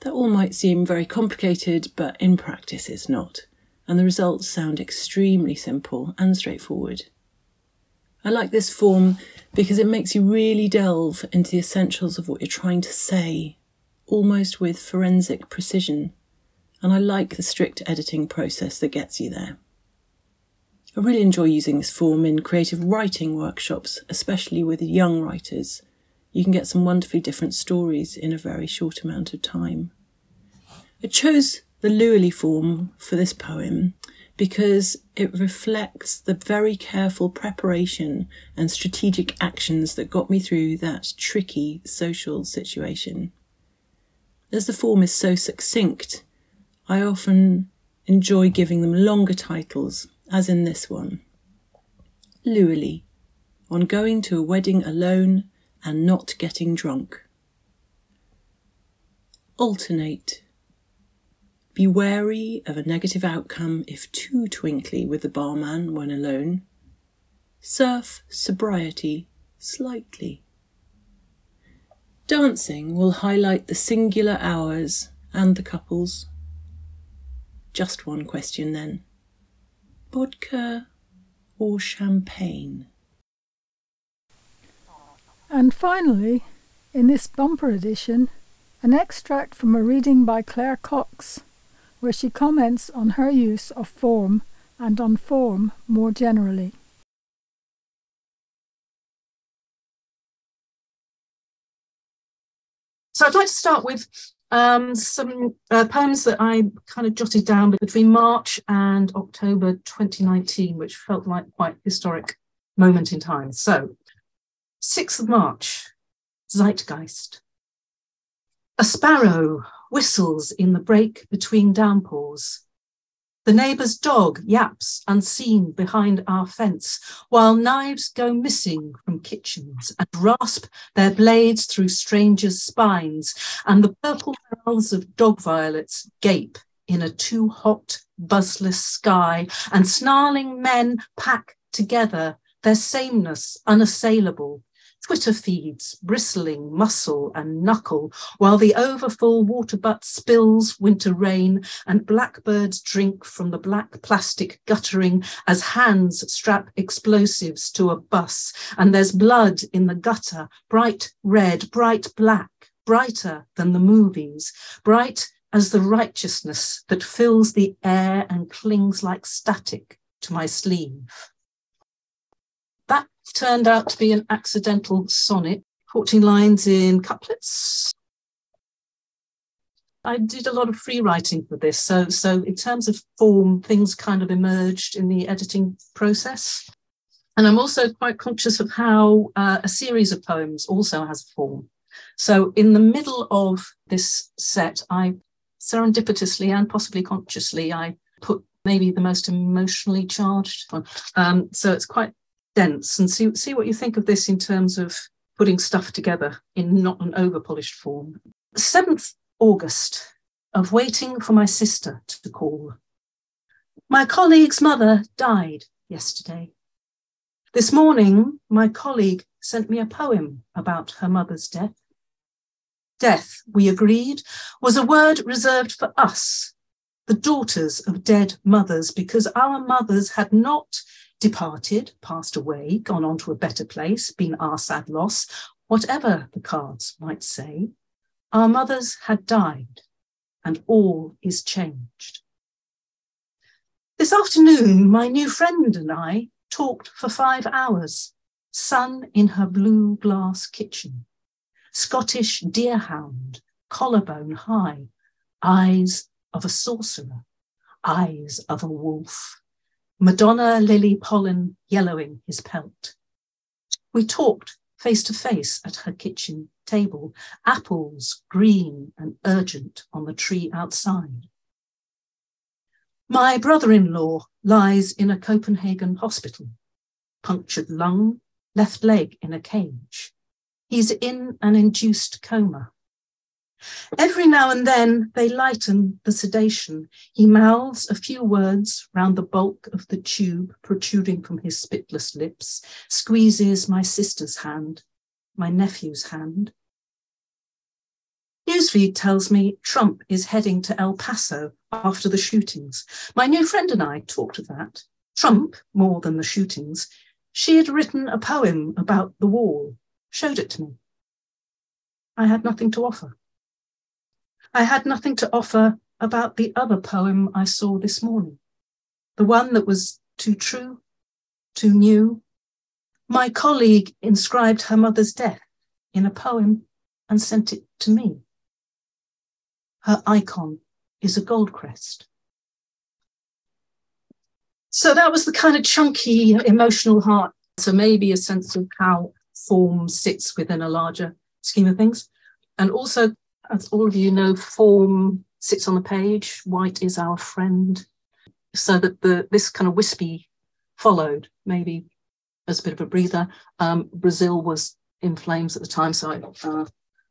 That all might seem very complicated, but in practice it's not and the results sound extremely simple and straightforward. I like this form because it makes you really delve into the essentials of what you're trying to say, almost with forensic precision, and I like the strict editing process that gets you there. I really enjoy using this form in creative writing workshops, especially with young writers. You can get some wonderfully different stories in a very short amount of time. I chose the Lewley form for this poem because it reflects the very careful preparation and strategic actions that got me through that tricky social situation. As the form is so succinct, I often enjoy giving them longer titles, as in this one. Lewley, on going to a wedding alone and not getting drunk. Alternate, be wary of a negative outcome if too twinkly with the barman when alone. Surf sobriety slightly. Dancing will highlight the singular hours and the couples. Just one question then. Vodka or champagne?
And finally, in this bumper edition, an extract from a reading by Claire Cox where she comments on her use of form and on form more generally.
So I'd like to start with um, some uh, poems that I kind of jotted down between March and October 2019, which felt like quite historic moment in time. So, 6th of March, Zeitgeist. A sparrow whistles in the break between downpours. The neighbour's dog yaps unseen behind our fence, while knives go missing from kitchens and rasp their blades through strangers' spines, and the purple mouths of dog violets gape in a too hot, buzzless sky, and snarling men pack together, their sameness unassailable, Twitter feeds bristling muscle and knuckle, while the overfull water butt spills winter rain, and blackbirds drink from the black plastic guttering as hands strap explosives to a bus, and there's blood in the gutter, bright red, bright black, brighter than the movies, bright as the righteousness that fills the air and clings like static to my sleeve turned out to be an accidental sonnet, 14 lines in couplets. I did a lot of free writing for this. So, so in terms of form, things kind of emerged in the editing process. And I'm also quite conscious of how uh, a series of poems also has form. So, in the middle of this set, I serendipitously and possibly consciously, I put maybe the most emotionally charged one. Um, so it's quite dense and see, see what you think of this in terms of putting stuff together in not an over polished form. 7th August, of waiting for my sister to call. My colleague's mother died yesterday. This morning, my colleague sent me a poem about her mother's death. Death, we agreed, was a word reserved for us, the daughters of dead mothers, because our mothers had not departed, passed away, gone on to a better place, been our sad loss, whatever the cards might say, our mothers had died, and all is changed. This afternoon, my new friend and I talked for five hours, sun in her blue glass kitchen, Scottish deerhound, collarbone high, eyes of a sorcerer, eyes of a wolf, Madonna lily pollen yellowing his pelt. We talked face to face at her kitchen table, apples green and urgent on the tree outside. My brother in law lies in a Copenhagen hospital, punctured lung, left leg in a cage. He's in an induced coma. Every now and then they lighten the sedation. He mouths a few words round the bulk of the tube protruding from his spitless lips, squeezes my sister's hand, my nephew's hand. Newsfeed tells me Trump is heading to El Paso after the shootings. My new friend and I talked of that. Trump, more than the shootings, she had written a poem about the wall, showed it to me. I had nothing to offer. I had nothing to offer about the other poem I saw this morning, the one that was too true, too new. My colleague inscribed her mother's death in a poem and sent it to me. Her icon is a gold crest. So that was the kind of chunky emotional heart. So maybe a sense of how form sits within a larger scheme of things. And also, as all of you know, form sits on the page. White is our friend. So that the this kind of wispy followed, maybe as a bit of a breather. Um, Brazil was in flames at the time, so I, uh,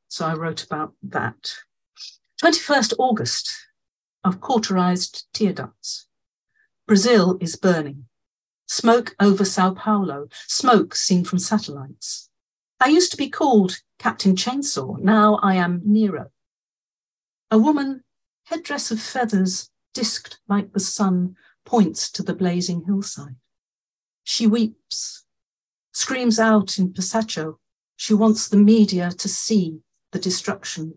so I wrote about that. 21st August of cauterized tear ducts. Brazil is burning. Smoke over Sao Paulo, smoke seen from satellites. I used to be called Captain Chainsaw, now I am Nero. A woman, headdress of feathers, disked like the sun, points to the blazing hillside. She weeps, screams out in Pasacho. She wants the media to see the destruction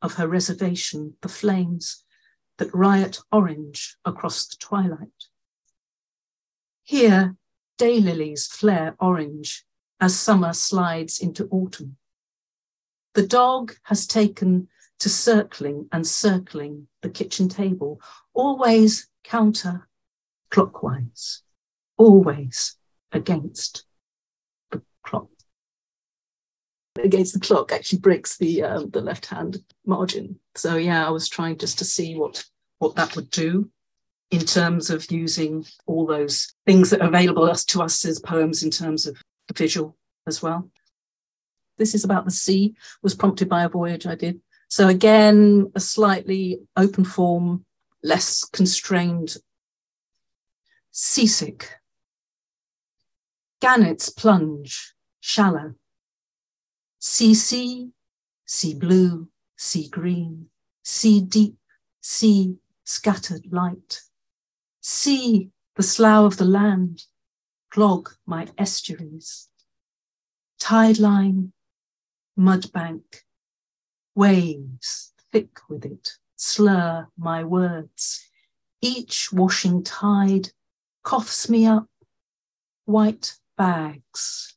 of her reservation, the flames that riot orange across the twilight. Here, daylilies flare orange as summer slides into autumn. The dog has taken to circling and circling the kitchen table, always counter clockwise, always against the clock. Against the clock actually breaks the um, the left hand margin. So yeah, I was trying just to see what what that would do in terms of using all those things that are available to us as poems in terms of visual as well. This is about the sea, was prompted by a voyage I did. So again, a slightly open form, less constrained, seasick. Gannets plunge, shallow. Sea sea, sea blue, sea green, sea deep, sea scattered light. See the slough of the land, clog my estuaries. Tide line, mud bank, waves thick with it, slur my words. Each washing tide coughs me up, white bags,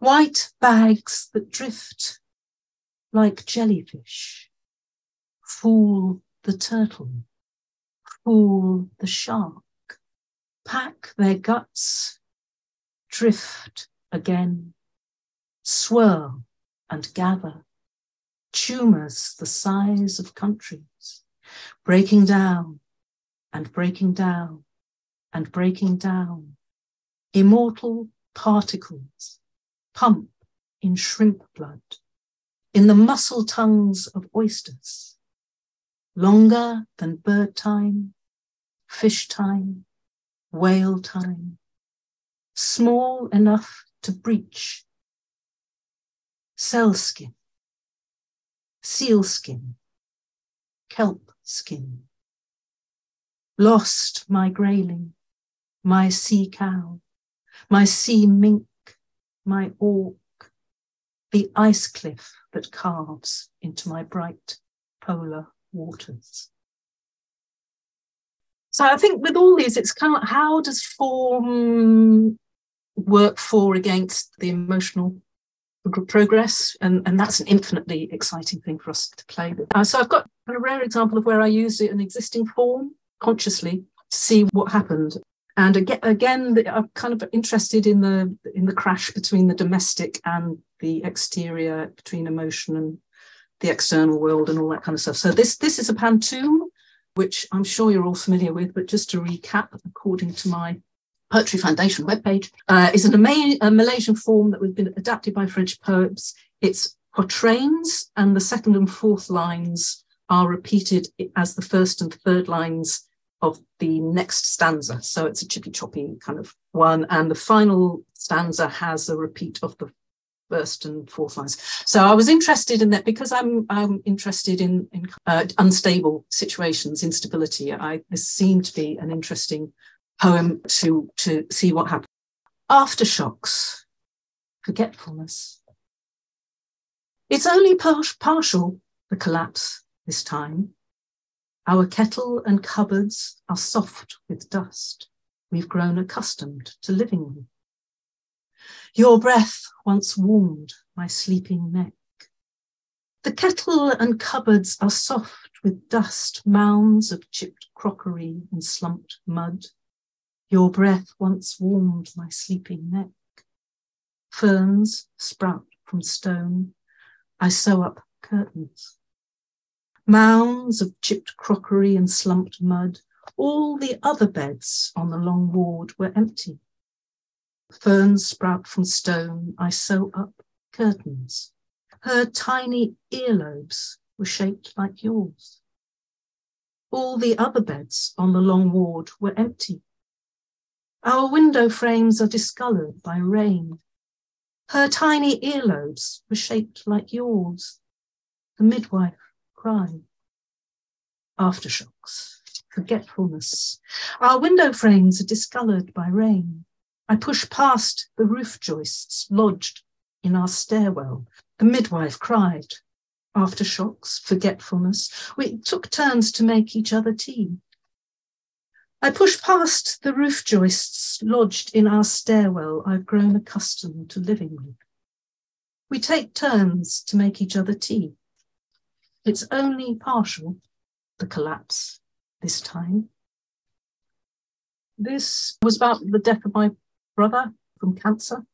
white bags that drift like jellyfish, fool the turtle fool the shark, pack their guts, drift again, swirl and gather, tumours the size of countries, breaking down and breaking down and breaking down, immortal particles pump in shrimp blood, in the muscle tongues of oysters, longer than bird time, fish time, whale time, small enough to breach, cell skin, seal skin, kelp skin. Lost my grayling, my sea cow, my sea mink, my auk, the ice cliff that carves into my bright polar waters. So I think with all these, it's kind of how does form work for against the emotional progress and, and that's an infinitely exciting thing for us to play with. Uh, so I've got a rare example of where I used an existing form consciously to see what happened. And again, again, I'm kind of interested in the in the crash between the domestic and the exterior, between emotion and the external world and all that kind of stuff. So this this is a pantoum, which I'm sure you're all familiar with, but just to recap, according to my Poetry Foundation webpage, uh, is an ama- a Malaysian form that has been adapted by French poets. It's quatrains, and the second and fourth lines are repeated as the first and third lines of the next stanza. So it's a chippy choppy kind of one. And the final stanza has a repeat of the first and fourth lines. So I was interested in that because I'm I'm interested in, in uh, unstable situations, instability. I this seemed to be an interesting poem to to see what happened. Aftershocks, forgetfulness. It's only par- partial the collapse this time. Our kettle and cupboards are soft with dust. we've grown accustomed to living with. Your breath once warmed my sleeping neck. The kettle and cupboards are soft with dust, mounds of chipped crockery and slumped mud. Your breath once warmed my sleeping neck. Ferns sprout from stone. I sew up curtains. Mounds of chipped crockery and slumped mud. All the other beds on the long ward were empty. Ferns sprout from stone. I sew up curtains. Her tiny earlobes were shaped like yours. All the other beds on the long ward were empty. Our window frames are discoloured by rain. Her tiny earlobes were shaped like yours. The midwife cried. Aftershocks, forgetfulness. Our window frames are discoloured by rain. I push past the roof joists lodged in our stairwell. The midwife cried. Aftershocks, forgetfulness. We took turns to make each other tea. I push past the roof joists lodged in our stairwell I've grown accustomed to living with. We take turns to make each other tea. It's only partial, the collapse this time. This was about the death of my brother from cancer,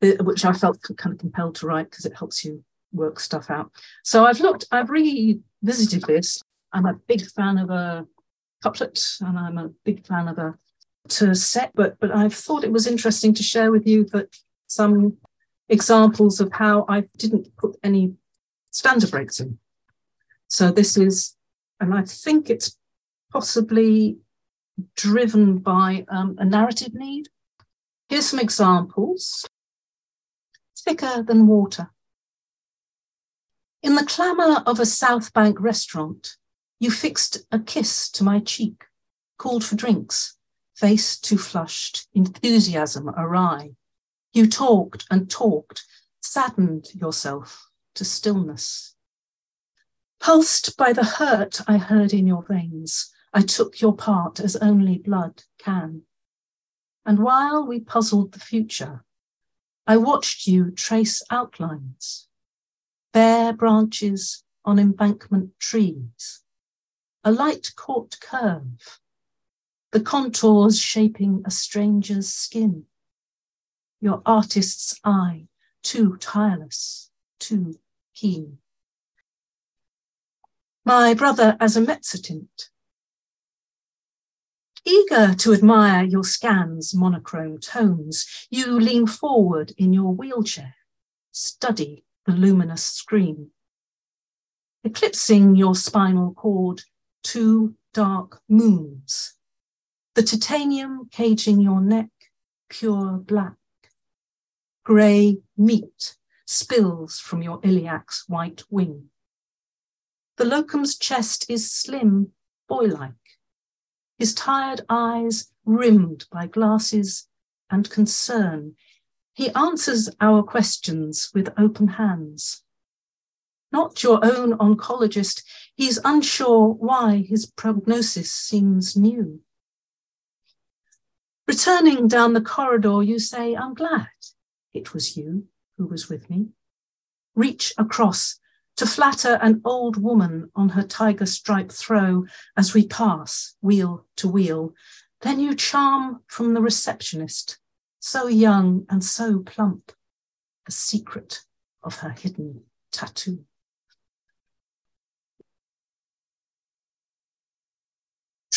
eh, which I felt kind of compelled to write because it helps you work stuff out. So I've looked, I've revisited this. I'm a big fan of a couplet and I'm a big fan of a tercet, but but I've thought it was interesting to share with you that some examples of how I didn't put any stanza breaks in. So this is, and I think it's possibly driven by um, a narrative need. Here's some examples. Thicker than water. In the clamour of a South Bank restaurant, you fixed a kiss to my cheek, called for drinks, face too flushed, enthusiasm awry. You talked and talked, saddened yourself to stillness. Pulsed by the hurt I heard in your veins, I took your part as only blood can. And while we puzzled the future, I watched you trace outlines, bare branches on embankment trees, a light caught curve, the contours shaping a stranger's skin, your artist's eye too tireless, too keen. My brother as a mezzotint, Eager to admire your scan's monochrome tones, you lean forward in your wheelchair, study the luminous screen. Eclipsing your spinal cord, two dark moons. The titanium caging your neck, pure black. Grey meat spills from your iliac's white wing. The locum's chest is slim, boy-like his tired eyes rimmed by glasses and concern. He answers our questions with open hands. Not your own oncologist, he's unsure why his prognosis seems new. Returning down the corridor, you say, I'm glad it was you who was with me. Reach across to flatter an old woman on her tiger stripe throw as we pass wheel to wheel. Then you charm from the receptionist, so young and so plump, the secret of her hidden tattoo.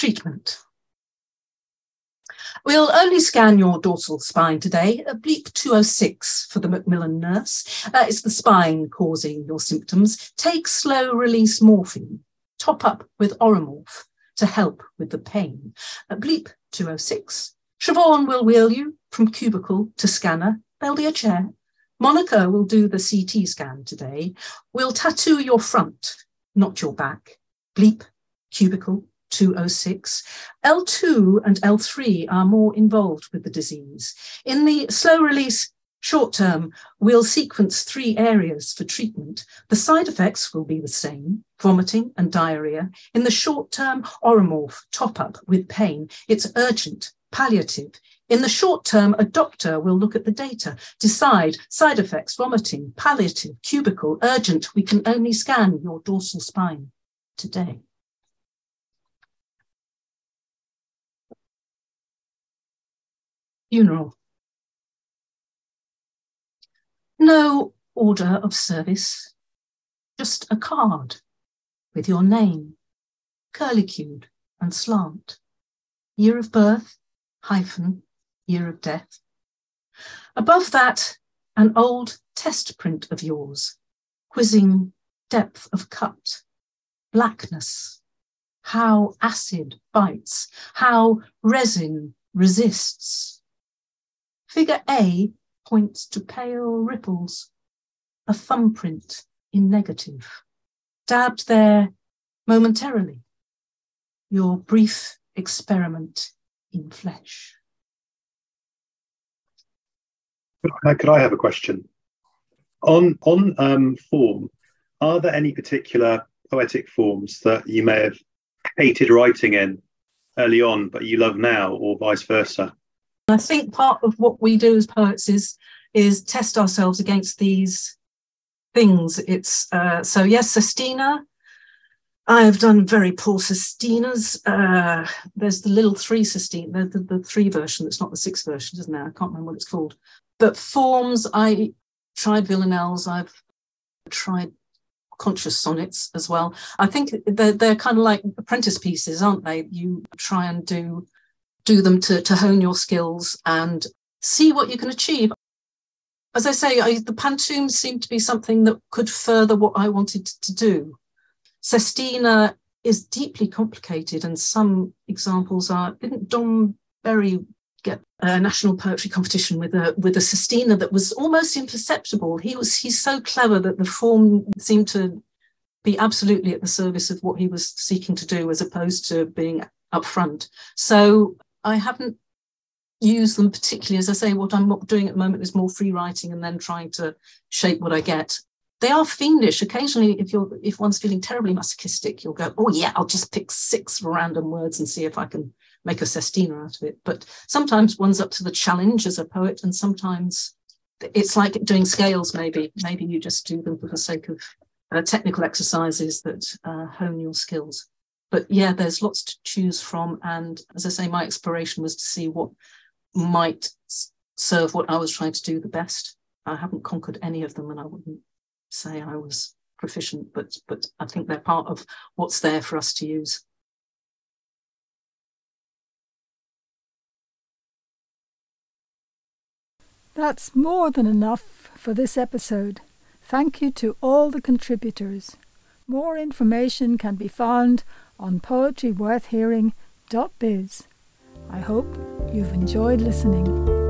Treatment. We'll only scan your dorsal spine today, a bleep 206 for the Macmillan nurse. Uh, it's the spine causing your symptoms. Take slow release morphine, top up with Oromorph to help with the pain. A bleep 206. Siobhan will wheel you from cubicle to scanner. There'll be a chair. Monica will do the CT scan today. We'll tattoo your front, not your back. Bleep, cubicle, 206. L2 and L3 are more involved with the disease. In the slow release short term, we'll sequence three areas for treatment. The side effects will be the same vomiting and diarrhea. In the short term, oromorph top up with pain. It's urgent palliative. In the short term, a doctor will look at the data, decide side effects, vomiting, palliative, cubicle, urgent. We can only scan your dorsal spine today. Funeral. No order of service, just a card with your name, curlicued and slant, year of birth, hyphen, year of death. Above that, an old test print of yours, quizzing depth of cut, blackness, how acid bites, how resin resists. Figure A points to pale ripples, a thumbprint in negative, dabbed there momentarily, your brief experiment in flesh.
Could I have a question? On on um, form, are there any particular poetic forms that you may have hated writing in early on, but you love now, or vice versa?
I think part of what we do as poets is is test ourselves against these things. It's uh, so yes, Sestina. I've done very poor Sestinas. Uh, there's the little three Sestina, the, the, the, three version. That's not the six version, isn't there? I can't remember what it's called. But forms, I tried villanelles. I've tried conscious sonnets as well. I think they're, they're kind of like apprentice pieces, aren't they? You try and do do them to, to hone your skills and see what you can achieve. As I say, I, the pantoums seemed to be something that could further what I wanted to do. Sestina is deeply complicated, and some examples are. Didn't Dom Bury get a national poetry competition with a with a sestina that was almost imperceptible? He was he's so clever that the form seemed to be absolutely at the service of what he was seeking to do, as opposed to being upfront. So I haven't used them particularly. As I say, what I'm doing at the moment is more free writing and then trying to shape what I get. They are fiendish. Occasionally, if you're if one's feeling terribly masochistic, you'll go, "Oh yeah, I'll just pick six random words and see if I can make a sestina out of it." But sometimes one's up to the challenge as a poet, and sometimes it's like doing scales. Maybe maybe you just do them for the sake of uh, technical exercises that uh, hone your skills but yeah, there's lots to choose from. And as I say, my exploration was to see what might serve what I was trying to do the best. I haven't conquered any of them, and I wouldn't say I was proficient, but but I think they're part of what's there for us to use.
That's more than enough for this episode. Thank you to all the contributors. More information can be found on poetryworthhearing.biz. I hope you've enjoyed listening.